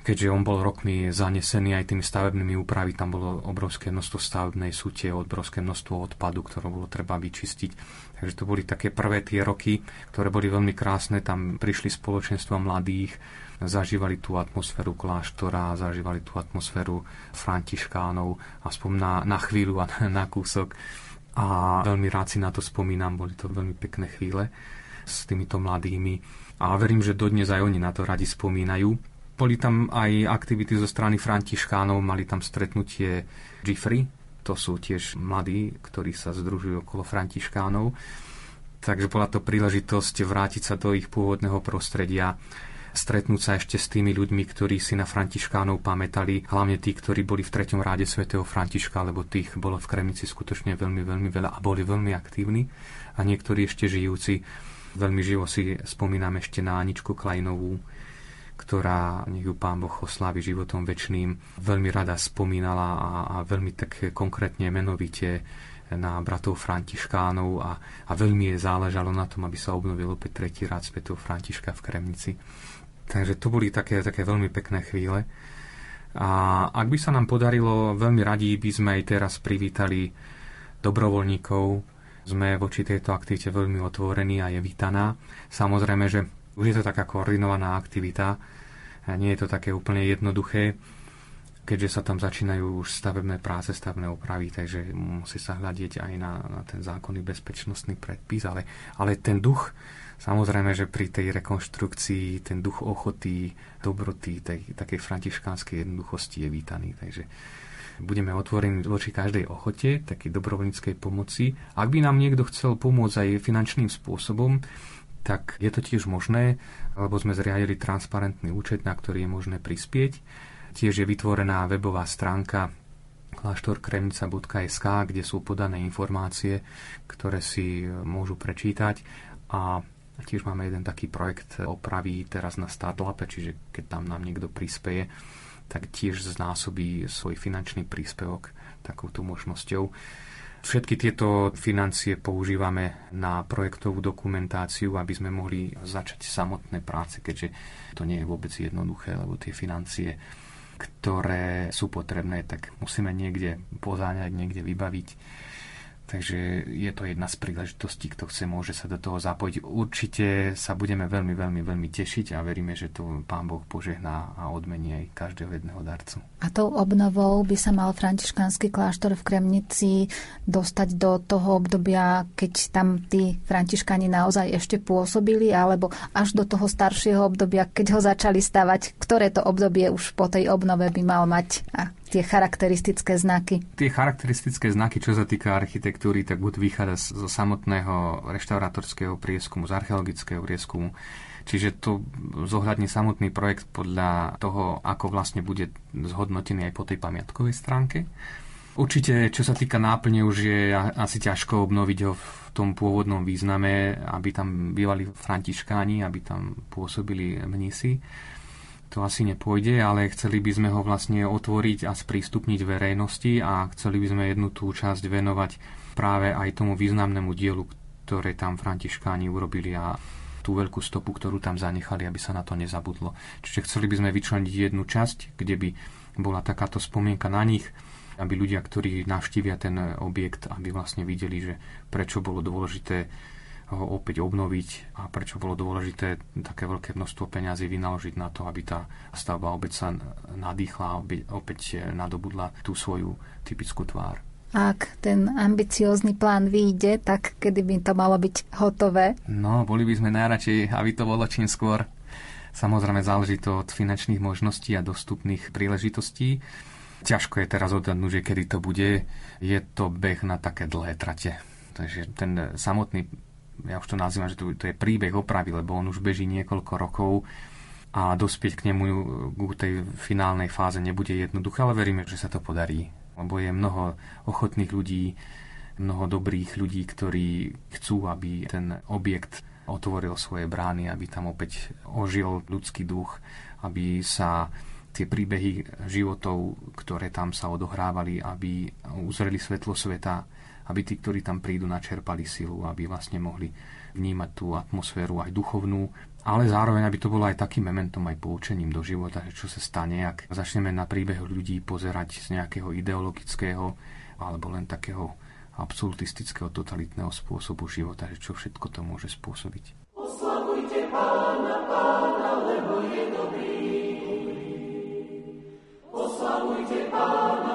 Keďže on bol rokmi zanesený aj tými stavebnými úpravy, tam bolo obrovské množstvo stavebnej súte, obrovské množstvo odpadu, ktoré bolo treba vyčistiť. Takže to boli také prvé tie roky, ktoré boli veľmi krásne. Tam prišli spoločenstva mladých, zažívali tú atmosféru kláštora, zažívali tú atmosféru františkánov, aspoň na, na chvíľu a na, na kúsok. A veľmi rád si na to spomínam, boli to veľmi pekné chvíle s týmito mladými. A verím, že dodnes aj oni na to radi spomínajú. Boli tam aj aktivity zo strany Františkánov, mali tam stretnutie Jeffrey, to sú tiež mladí, ktorí sa združujú okolo Františkánov. Takže bola to príležitosť vrátiť sa do ich pôvodného prostredia, stretnúť sa ešte s tými ľuďmi, ktorí si na Františkánov pamätali, hlavne tí, ktorí boli v treťom ráde svätého Františka, lebo tých bolo v Kremici skutočne veľmi, veľmi veľa a boli veľmi aktívni a niektorí ešte žijúci. Veľmi živo si spomínam ešte na Aničku Klajnovú, ktorá, nech ju pán Boh oslávi životom väčšným, veľmi rada spomínala a, a veľmi tak konkrétne menovite na bratov Františkánov a, a veľmi je záležalo na tom, aby sa obnovil opäť tretí rád svätého Františka v Kremnici. Takže to boli také, také veľmi pekné chvíle. A ak by sa nám podarilo, veľmi radi by sme aj teraz privítali dobrovoľníkov. Sme voči tejto aktivite veľmi otvorení a je vítaná. Samozrejme, že už je to taká koordinovaná aktivita. Nie je to také úplne jednoduché, keďže sa tam začínajú už stavebné práce, stavebné opravy, takže musí sa hľadiť aj na, na ten zákonný bezpečnostný predpis, ale, ale ten duch Samozrejme, že pri tej rekonštrukcii ten duch ochoty, dobroty, tej takej františkánskej jednoduchosti je vítaný. Takže budeme otvorení voči každej ochote, takej dobrovoľníckej pomoci. Ak by nám niekto chcel pomôcť aj finančným spôsobom, tak je to tiež možné, lebo sme zriadili transparentný účet, na ktorý je možné prispieť. Tiež je vytvorená webová stránka kláštorkremnica.sk, kde sú podané informácie, ktoré si môžu prečítať a tiež máme jeden taký projekt opravy teraz na Startlape, čiže keď tam nám niekto prispieje, tak tiež znásobí svoj finančný príspevok takouto možnosťou. Všetky tieto financie používame na projektovú dokumentáciu, aby sme mohli začať samotné práce, keďže to nie je vôbec jednoduché, lebo tie financie, ktoré sú potrebné, tak musíme niekde pozáňať, niekde vybaviť Takže je to jedna z príležitostí, kto chce, môže sa do toho zapojiť. Určite sa budeme veľmi, veľmi, veľmi tešiť a veríme, že to Pán Boh požehná a odmení aj každého jedného darcu. A tou obnovou by sa mal františkánsky kláštor v Kremnici dostať do toho obdobia, keď tam tí františkáni naozaj ešte pôsobili, alebo až do toho staršieho obdobia, keď ho začali stavať, ktoré to obdobie už po tej obnove by mal mať a tie charakteristické znaky? Tie charakteristické znaky, čo sa týka architektúry, tak buď vychádza zo samotného reštaurátorského prieskumu, z archeologického prieskumu, Čiže to zohľadní samotný projekt podľa toho, ako vlastne bude zhodnotený aj po tej pamiatkovej stránke. Určite, čo sa týka náplne, už je asi ťažko obnoviť ho v tom pôvodnom význame, aby tam bývali františkáni, aby tam pôsobili mnisi to asi nepôjde, ale chceli by sme ho vlastne otvoriť a sprístupniť verejnosti a chceli by sme jednu tú časť venovať práve aj tomu významnému dielu, ktoré tam františkáni urobili a tú veľkú stopu, ktorú tam zanechali, aby sa na to nezabudlo. Čiže chceli by sme vyčleniť jednu časť, kde by bola takáto spomienka na nich, aby ľudia, ktorí navštívia ten objekt, aby vlastne videli, že prečo bolo dôležité ho opäť obnoviť a prečo bolo dôležité také veľké množstvo peňazí vynaložiť na to, aby tá stavba opäť sa nadýchla a opäť nadobudla tú svoju typickú tvár. Ak ten ambiciózny plán vyjde, tak kedy by to malo byť hotové? No, boli by sme najradšej, aby to bolo čím skôr. Samozrejme záleží to od finančných možností a dostupných príležitostí. Ťažko je teraz odhadnúť, že kedy to bude. Je to beh na také dlhé trate. Takže ten samotný ja už to nazývam, že to, to je príbeh opravy, lebo on už beží niekoľko rokov a dospieť k nemu, k tej finálnej fáze nebude jednoduché, ale veríme, že sa to podarí. Lebo je mnoho ochotných ľudí, mnoho dobrých ľudí, ktorí chcú, aby ten objekt otvoril svoje brány, aby tam opäť ožil ľudský duch, aby sa tie príbehy životov, ktoré tam sa odohrávali, aby uzreli svetlo sveta, aby tí, ktorí tam prídu, načerpali silu, aby vlastne mohli vnímať tú atmosféru aj duchovnú, ale zároveň, aby to bolo aj takým momentom, aj poučením do života, že čo sa stane, ak začneme na príbeh ľudí pozerať z nejakého ideologického alebo len takého absolutistického totalitného spôsobu života, že čo všetko to môže spôsobiť. Oslavujte pána, pána, lebo je dobrý. Oslavujte pána,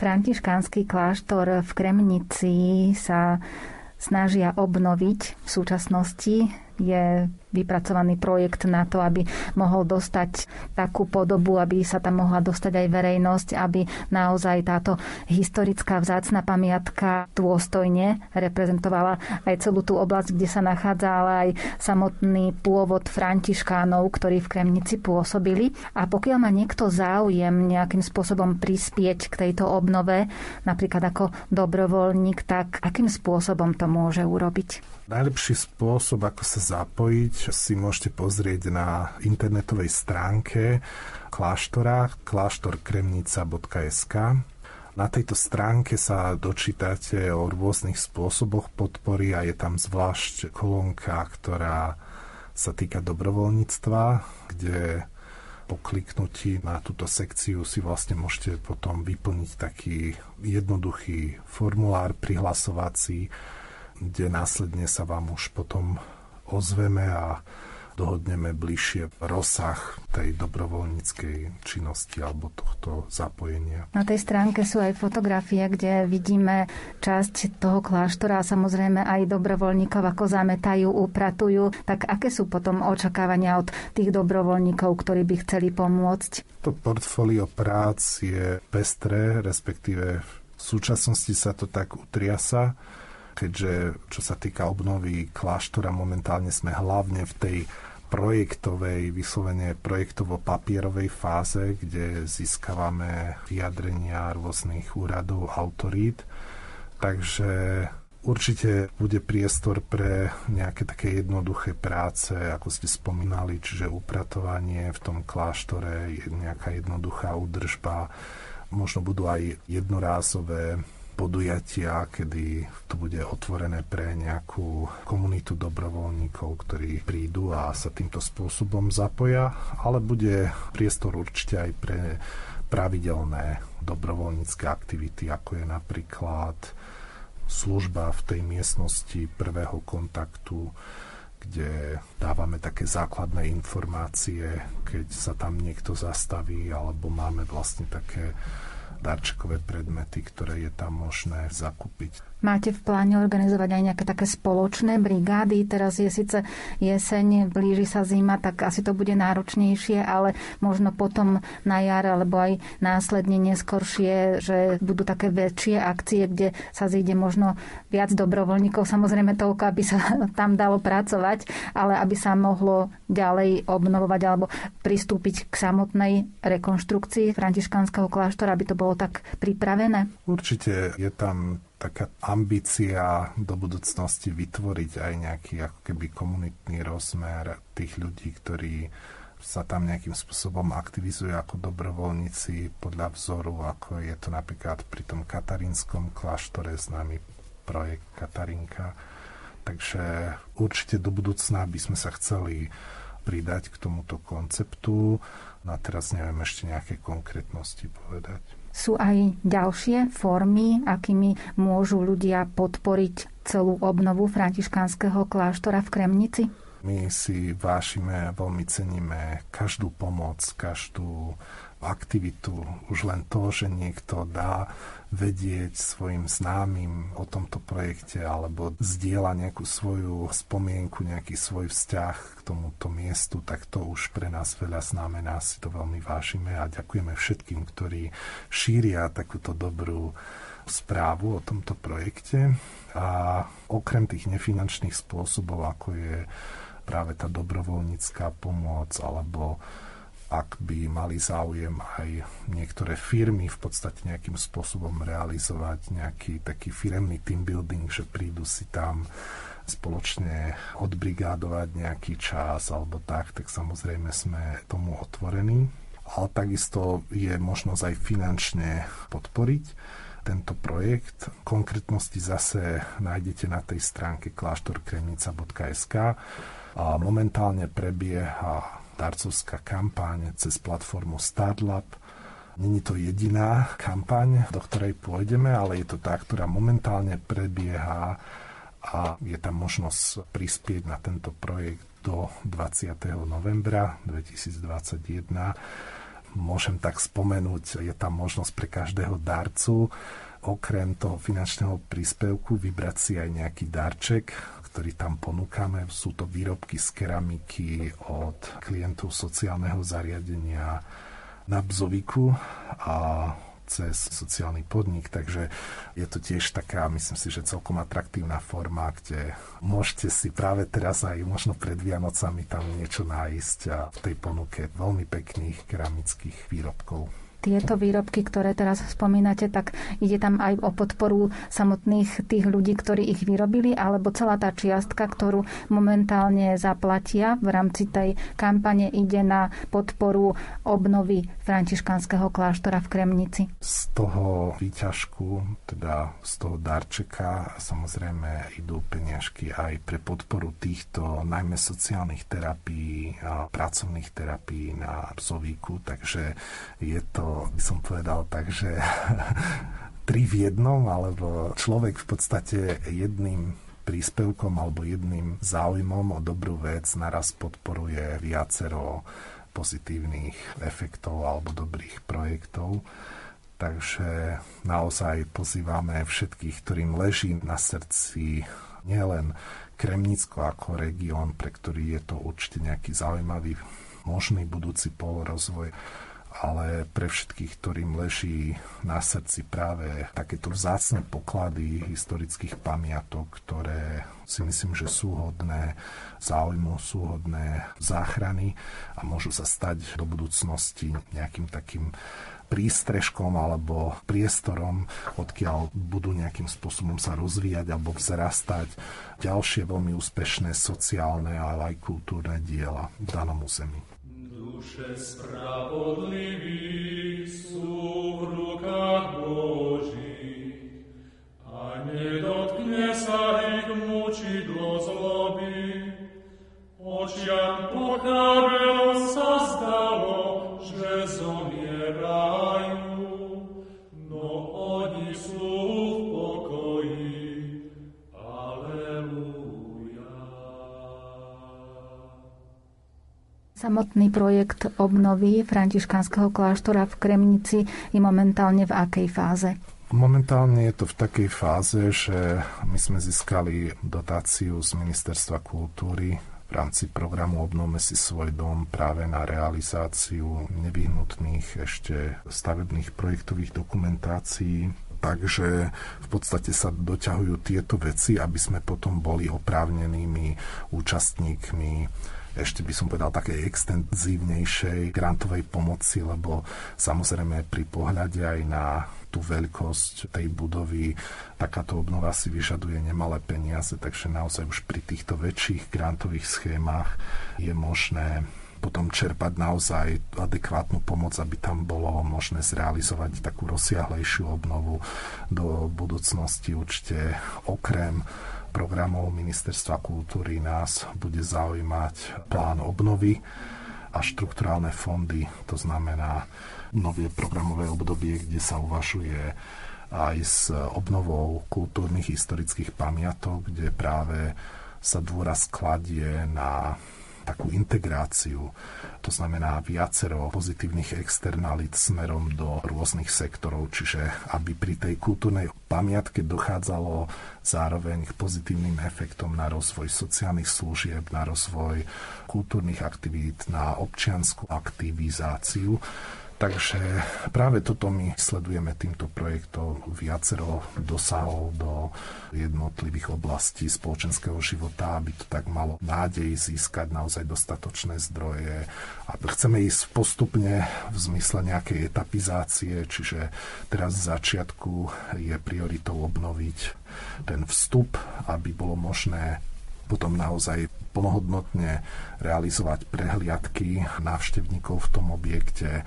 Františkánsky kláštor v Kremnici sa snažia obnoviť v súčasnosti. Je vypracovaný projekt na to, aby mohol dostať takú podobu, aby sa tam mohla dostať aj verejnosť, aby naozaj táto historická vzácna pamiatka dôstojne reprezentovala aj celú tú oblasť, kde sa nachádza, ale aj samotný pôvod františkánov, ktorí v Kremnici pôsobili. A pokiaľ má niekto záujem nejakým spôsobom prispieť k tejto obnove, napríklad ako dobrovoľník, tak akým spôsobom to môže urobiť? Najlepší spôsob, ako sa zapojiť, si môžete pozrieť na internetovej stránke kláštora kláštorkremnica.sk. Na tejto stránke sa dočítate o rôznych spôsoboch podpory a je tam zvlášť kolónka, ktorá sa týka dobrovoľníctva, kde po kliknutí na túto sekciu si vlastne môžete potom vyplniť taký jednoduchý formulár prihlasovací, kde následne sa vám už potom ozveme a dohodneme bližšie rozsah tej dobrovoľníckej činnosti alebo tohto zapojenia. Na tej stránke sú aj fotografie, kde vidíme časť toho kláštora a samozrejme aj dobrovoľníkov, ako zametajú, upratujú. Tak aké sú potom očakávania od tých dobrovoľníkov, ktorí by chceli pomôcť? To portfólio prác je pestré, respektíve v súčasnosti sa to tak utriasa keďže čo sa týka obnovy kláštora, momentálne sme hlavne v tej projektovej, vyslovene projektovo-papierovej fáze, kde získavame vyjadrenia rôznych úradov, autorít. Takže určite bude priestor pre nejaké také jednoduché práce, ako ste spomínali, čiže upratovanie v tom kláštore, nejaká jednoduchá údržba, možno budú aj jednorázové podujatia, kedy to bude otvorené pre nejakú komunitu dobrovoľníkov, ktorí prídu a sa týmto spôsobom zapoja, ale bude priestor určite aj pre pravidelné dobrovoľnícke aktivity, ako je napríklad služba v tej miestnosti prvého kontaktu, kde dávame také základné informácie, keď sa tam niekto zastaví, alebo máme vlastne také darčekové predmety, ktoré je tam možné zakúpiť. Máte v pláne organizovať aj nejaké také spoločné brigády? Teraz je síce jeseň, blíži sa zima, tak asi to bude náročnejšie, ale možno potom na jar alebo aj následne neskoršie, že budú také väčšie akcie, kde sa zíde možno viac dobrovoľníkov. Samozrejme toľko, aby sa <laughs> tam dalo pracovať, ale aby sa mohlo ďalej obnovovať alebo pristúpiť k samotnej rekonštrukcii františkánskeho kláštora, aby to bolo tak pripravené? Určite je tam taká ambícia do budúcnosti vytvoriť aj nejaký ako keby komunitný rozmer tých ľudí, ktorí sa tam nejakým spôsobom aktivizujú ako dobrovoľníci podľa vzoru, ako je to napríklad pri tom katarínskom kláštore známy projekt Katarinka. Takže určite do budúcna by sme sa chceli pridať k tomuto konceptu. No a teraz neviem ešte nejaké konkrétnosti povedať. Sú aj ďalšie formy, akými môžu ľudia podporiť celú obnovu františkánskeho kláštora v Kremnici? My si vážime, veľmi ceníme každú pomoc, každú aktivitu. Už len to, že niekto dá vedieť svojim známym o tomto projekte alebo zdieľa nejakú svoju spomienku, nejaký svoj vzťah k tomuto miestu, tak to už pre nás veľa znamená, si to veľmi vážime a ďakujeme všetkým, ktorí šíria takúto dobrú správu o tomto projekte. A okrem tých nefinančných spôsobov, ako je práve tá dobrovoľnícká pomoc alebo ak by mali záujem aj niektoré firmy v podstate nejakým spôsobom realizovať nejaký taký firemný team building, že prídu si tam spoločne odbrigádovať nejaký čas alebo tak, tak samozrejme sme tomu otvorení. Ale takisto je možnosť aj finančne podporiť tento projekt. Konkrétnosti zase nájdete na tej stránke kláštorkremnica.sk momentálne prebieha darcovská kampaň cez platformu Startlab. Není to jediná kampaň, do ktorej pôjdeme, ale je to tá, ktorá momentálne prebieha a je tam možnosť prispieť na tento projekt do 20. novembra 2021. môžem tak spomenúť, je tam možnosť pre každého darcu okrem toho finančného príspevku vybrať si aj nejaký darček, ktorý tam ponúkame. Sú to výrobky z keramiky od klientov sociálneho zariadenia na Bzoviku a cez sociálny podnik, takže je to tiež taká, myslím si, že celkom atraktívna forma, kde môžete si práve teraz aj možno pred Vianocami tam niečo nájsť a v tej ponuke veľmi pekných keramických výrobkov tieto výrobky, ktoré teraz spomínate, tak ide tam aj o podporu samotných tých ľudí, ktorí ich vyrobili, alebo celá tá čiastka, ktorú momentálne zaplatia v rámci tej kampane ide na podporu obnovy františkanského kláštora v Kremnici. Z toho výťažku, teda z toho darčeka samozrejme idú peniažky aj pre podporu týchto najmä sociálnych terapií pracovných terapií na Psovíku, takže je to by som povedal tak, že <laughs> tri v jednom, alebo človek v podstate jedným príspevkom alebo jedným záujmom o dobrú vec naraz podporuje viacero pozitívnych efektov alebo dobrých projektov. Takže naozaj pozývame všetkých, ktorým leží na srdci nielen Kremnicko ako región, pre ktorý je to určite nejaký zaujímavý možný budúci polorozvoj, ale pre všetkých, ktorým leží na srdci práve takéto vzácne poklady historických pamiatok, ktoré si myslím, že sú hodné záujmu, sú hodné záchrany a môžu sa stať do budúcnosti nejakým takým prístrežkom alebo priestorom, odkiaľ budú nejakým spôsobom sa rozvíjať alebo vzrastať ďalšie veľmi úspešné sociálne, ale aj kultúrne diela v danom území. Duše spravodliví sú v rukách Božích a nedotkne sa ich mučidlo zloby. Očiam pochábelo Samotný projekt obnovy františkánskeho kláštora v Kremnici je momentálne v akej fáze? Momentálne je to v takej fáze, že my sme získali dotáciu z Ministerstva kultúry v rámci programu Obnovme si svoj dom práve na realizáciu nevyhnutných ešte stavebných projektových dokumentácií takže v podstate sa doťahujú tieto veci, aby sme potom boli oprávnenými účastníkmi ešte by som povedal také extenzívnejšej grantovej pomoci, lebo samozrejme pri pohľade aj na tú veľkosť tej budovy. Takáto obnova si vyžaduje nemalé peniaze, takže naozaj už pri týchto väčších grantových schémach je možné potom čerpať naozaj adekvátnu pomoc, aby tam bolo možné zrealizovať takú rozsiahlejšiu obnovu do budúcnosti určite okrem programov Ministerstva kultúry nás bude zaujímať plán obnovy a štrukturálne fondy, to znamená nové programové obdobie, kde sa uvažuje aj s obnovou kultúrnych historických pamiatok, kde práve sa dôraz kladie na takú integráciu, to znamená viacero pozitívnych externalit smerom do rôznych sektorov, čiže aby pri tej kultúrnej pamiatke dochádzalo zároveň k pozitívnym efektom na rozvoj sociálnych služieb, na rozvoj kultúrnych aktivít, na občianskú aktivizáciu Takže práve toto my sledujeme týmto projektom viacero dosahov do jednotlivých oblastí spoločenského života, aby to tak malo nádej získať naozaj dostatočné zdroje. A chceme ísť postupne v zmysle nejakej etapizácie, čiže teraz z začiatku je prioritou obnoviť ten vstup, aby bolo možné potom naozaj plnohodnotne realizovať prehliadky návštevníkov v tom objekte,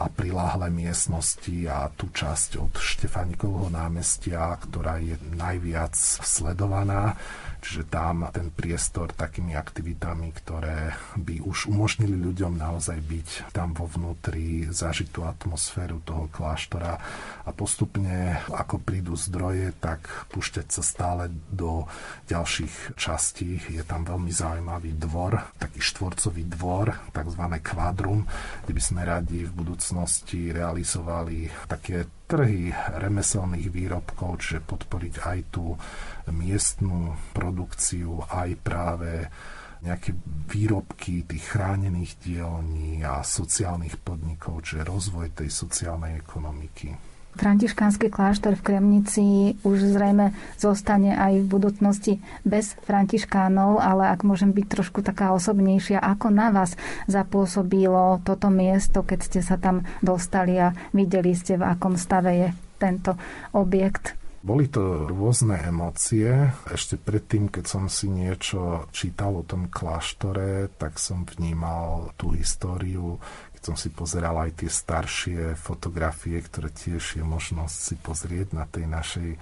a priláhle miestnosti a tú časť od Štefanikovho námestia, ktorá je najviac sledovaná. Čiže tam ten priestor takými aktivitami, ktoré by už umožnili ľuďom naozaj byť tam vo vnútri, zažiť tú atmosféru toho kláštora a postupne, ako prídu zdroje, tak púšťať sa stále do ďalších častí. Je tam veľmi zaujímavý dvor, taký štvorcový dvor, takzvané kvádrum, kde by sme radi v budúcnosti budúcnosti realizovali také trhy remeselných výrobkov, čiže podporiť aj tú miestnú produkciu, aj práve nejaké výrobky tých chránených dielní a sociálnych podnikov, čiže rozvoj tej sociálnej ekonomiky. Františkánsky kláštor v Kremnici už zrejme zostane aj v budúcnosti bez františkánov, ale ak môžem byť trošku taká osobnejšia, ako na vás zapôsobilo toto miesto, keď ste sa tam dostali a videli ste, v akom stave je tento objekt? Boli to rôzne emócie. Ešte predtým, keď som si niečo čítal o tom kláštore, tak som vnímal tú históriu, keď som si pozeral aj tie staršie fotografie, ktoré tiež je možnosť si pozrieť na tej našej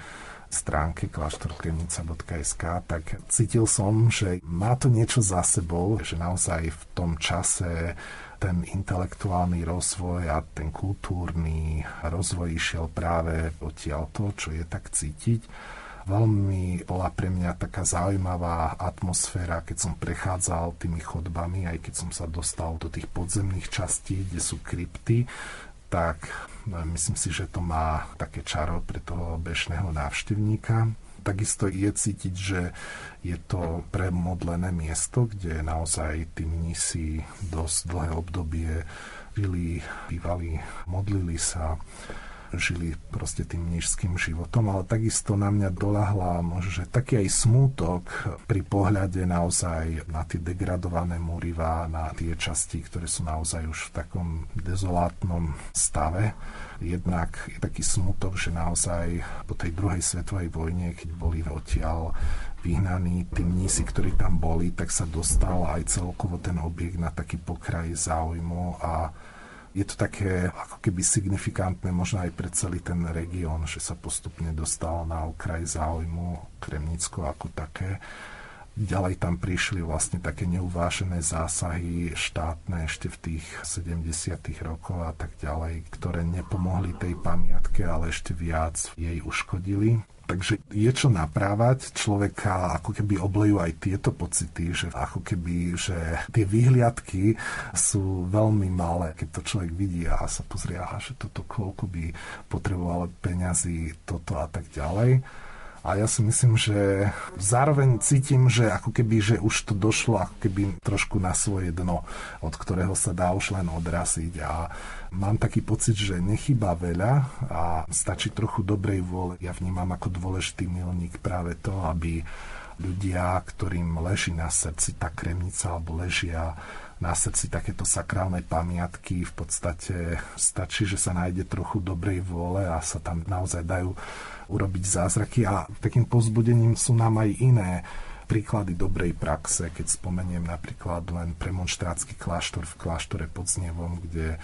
stránke kláštorkremnica.sk, tak cítil som, že má to niečo za sebou, že naozaj v tom čase ten intelektuálny rozvoj a ten kultúrny rozvoj išiel práve odtiaľto, čo je tak cítiť. Veľmi bola pre mňa taká zaujímavá atmosféra, keď som prechádzal tými chodbami, aj keď som sa dostal do tých podzemných častí, kde sú krypty, tak no, myslím si, že to má také čaro pre toho bežného návštevníka. Takisto je cítiť, že je to premodlené miesto, kde naozaj tí mnisi dosť dlhé obdobie žili, bývali, modlili sa, žili proste tým mnižským životom, ale takisto na mňa dolahla že taký aj smútok pri pohľade naozaj na tie degradované múrivá, na tie časti, ktoré sú naozaj už v takom dezolátnom stave. Jednak je taký smutok, že naozaj po tej druhej svetovej vojne, keď boli odtiaľ vyhnaní tí mnísi, ktorí tam boli, tak sa dostal aj celkovo ten objekt na taký pokraj záujmu a je to také ako keby signifikantné možno aj pre celý ten región, že sa postupne dostal na okraj záujmu Kremnicko ako také. Ďalej tam prišli vlastne také neuvážené zásahy štátne ešte v tých 70. rokoch a tak ďalej, ktoré nepomohli tej pamiatke, ale ešte viac jej uškodili. Takže je čo naprávať, človeka ako keby oblejú aj tieto pocity, že ako keby, že tie výhliadky sú veľmi malé, keď to človek vidí a sa pozrie, aha, že toto koľko by potrebovalo peňazí, toto a tak ďalej a ja si myslím, že zároveň cítim, že ako keby, že už to došlo ako keby trošku na svoje dno, od ktorého sa dá už len odraziť a mám taký pocit, že nechýba veľa a stačí trochu dobrej vôle. Ja vnímam ako dôležitý milník práve to, aby ľudia, ktorým leží na srdci tá kremnica alebo ležia na srdci takéto sakrálne pamiatky. V podstate stačí, že sa nájde trochu dobrej vôle a sa tam naozaj dajú urobiť zázraky a takým pozbudením sú nám aj iné príklady dobrej praxe, keď spomeniem napríklad len premonštrátsky kláštor v kláštore pod Znevom, kde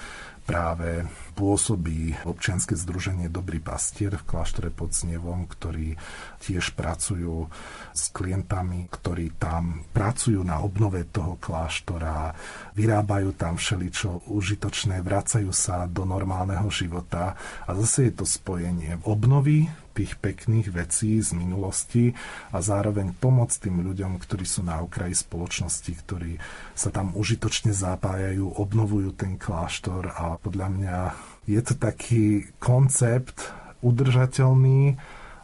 práve pôsobí občianske združenie Dobrý pastier v kláštore pod Znevom, ktorí tiež pracujú s klientami, ktorí tam pracujú na obnove toho kláštora, vyrábajú tam všeličo užitočné, vracajú sa do normálneho života. A zase je to spojenie obnovy tých pekných vecí z minulosti a zároveň pomoc tým ľuďom, ktorí sú na okraji spoločnosti, ktorí sa tam užitočne zapájajú, obnovujú ten kláštor a podľa mňa je to taký koncept udržateľný,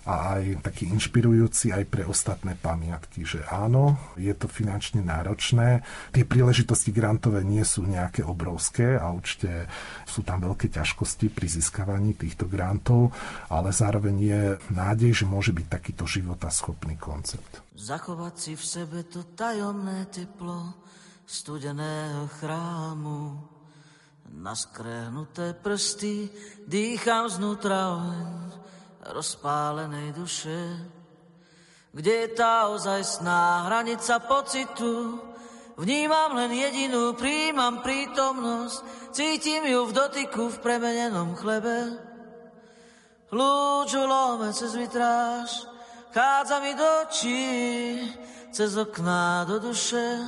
a aj taký inšpirujúci aj pre ostatné pamiatky, že áno, je to finančne náročné. Tie príležitosti grantové nie sú nejaké obrovské a určite sú tam veľké ťažkosti pri získavaní týchto grantov, ale zároveň je nádej, že môže byť takýto schopný koncept. Zachovať si v sebe to tajomné teplo studeného chrámu, na skrehnuté prsty dýcham znútra oheň rozpálenej duše, kde je tá ozajstná hranica pocitu. Vnímam len jedinú, príjmam prítomnosť, cítim ju v dotyku v premenenom chlebe. Lúču lome cez vitráž, chádza mi do očí, cez okná do duše.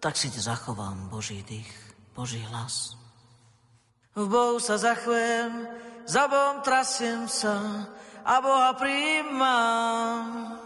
Tak si te zachovám Boží dých, Boží hlas. V Bohu sa zachvem, za Bohom trasiem sa a Boha príjmam.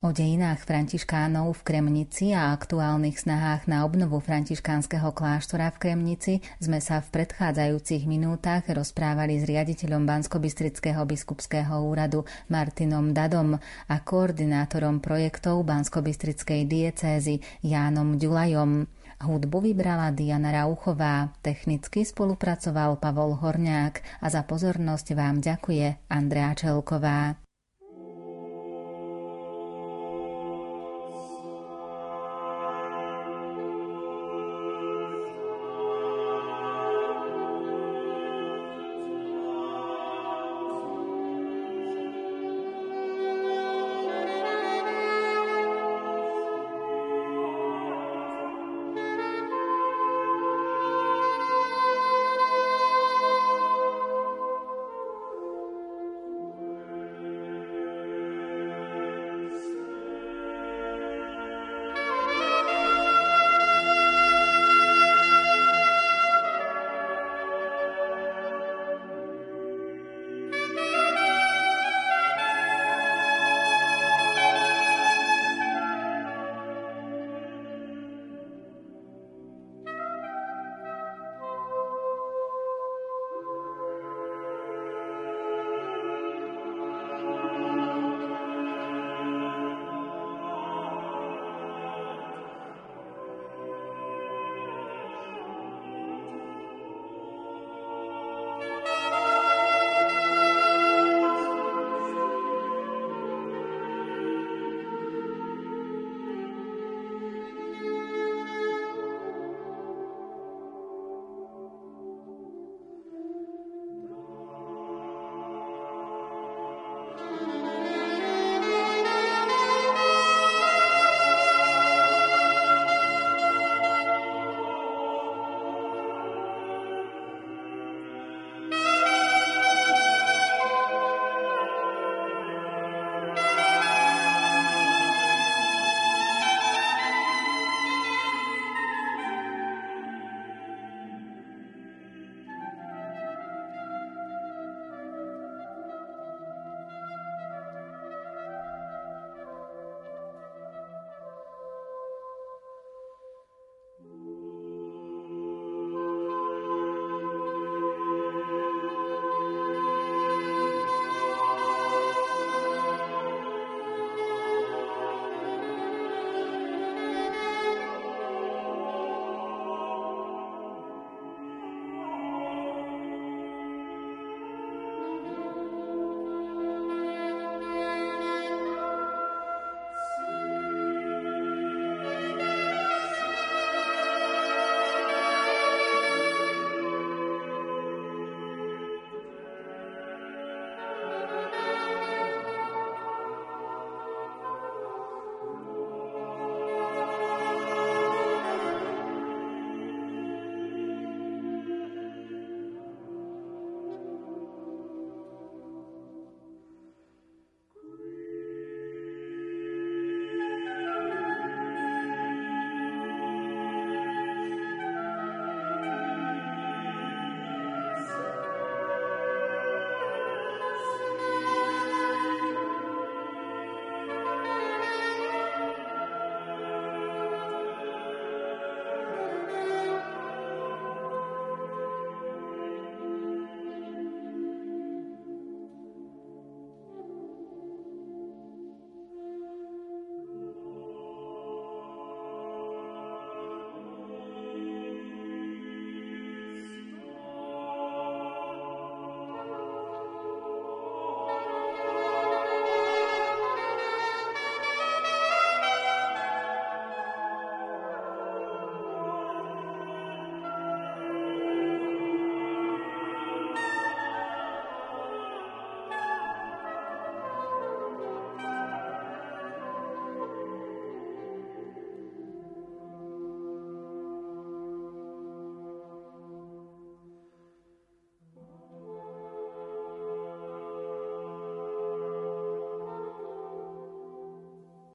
O dejinách františkánov v Kremnici a aktuálnych snahách na obnovu františkánskeho kláštora v Kremnici sme sa v predchádzajúcich minútach rozprávali s riaditeľom Banskobistrického biskupského úradu Martinom Dadom a koordinátorom projektov Banskobistrickej diecézy Jánom Ďulajom. Hudbu vybrala Diana Rauchová, technicky spolupracoval Pavol Horňák a za pozornosť vám ďakuje Andrea Čelková.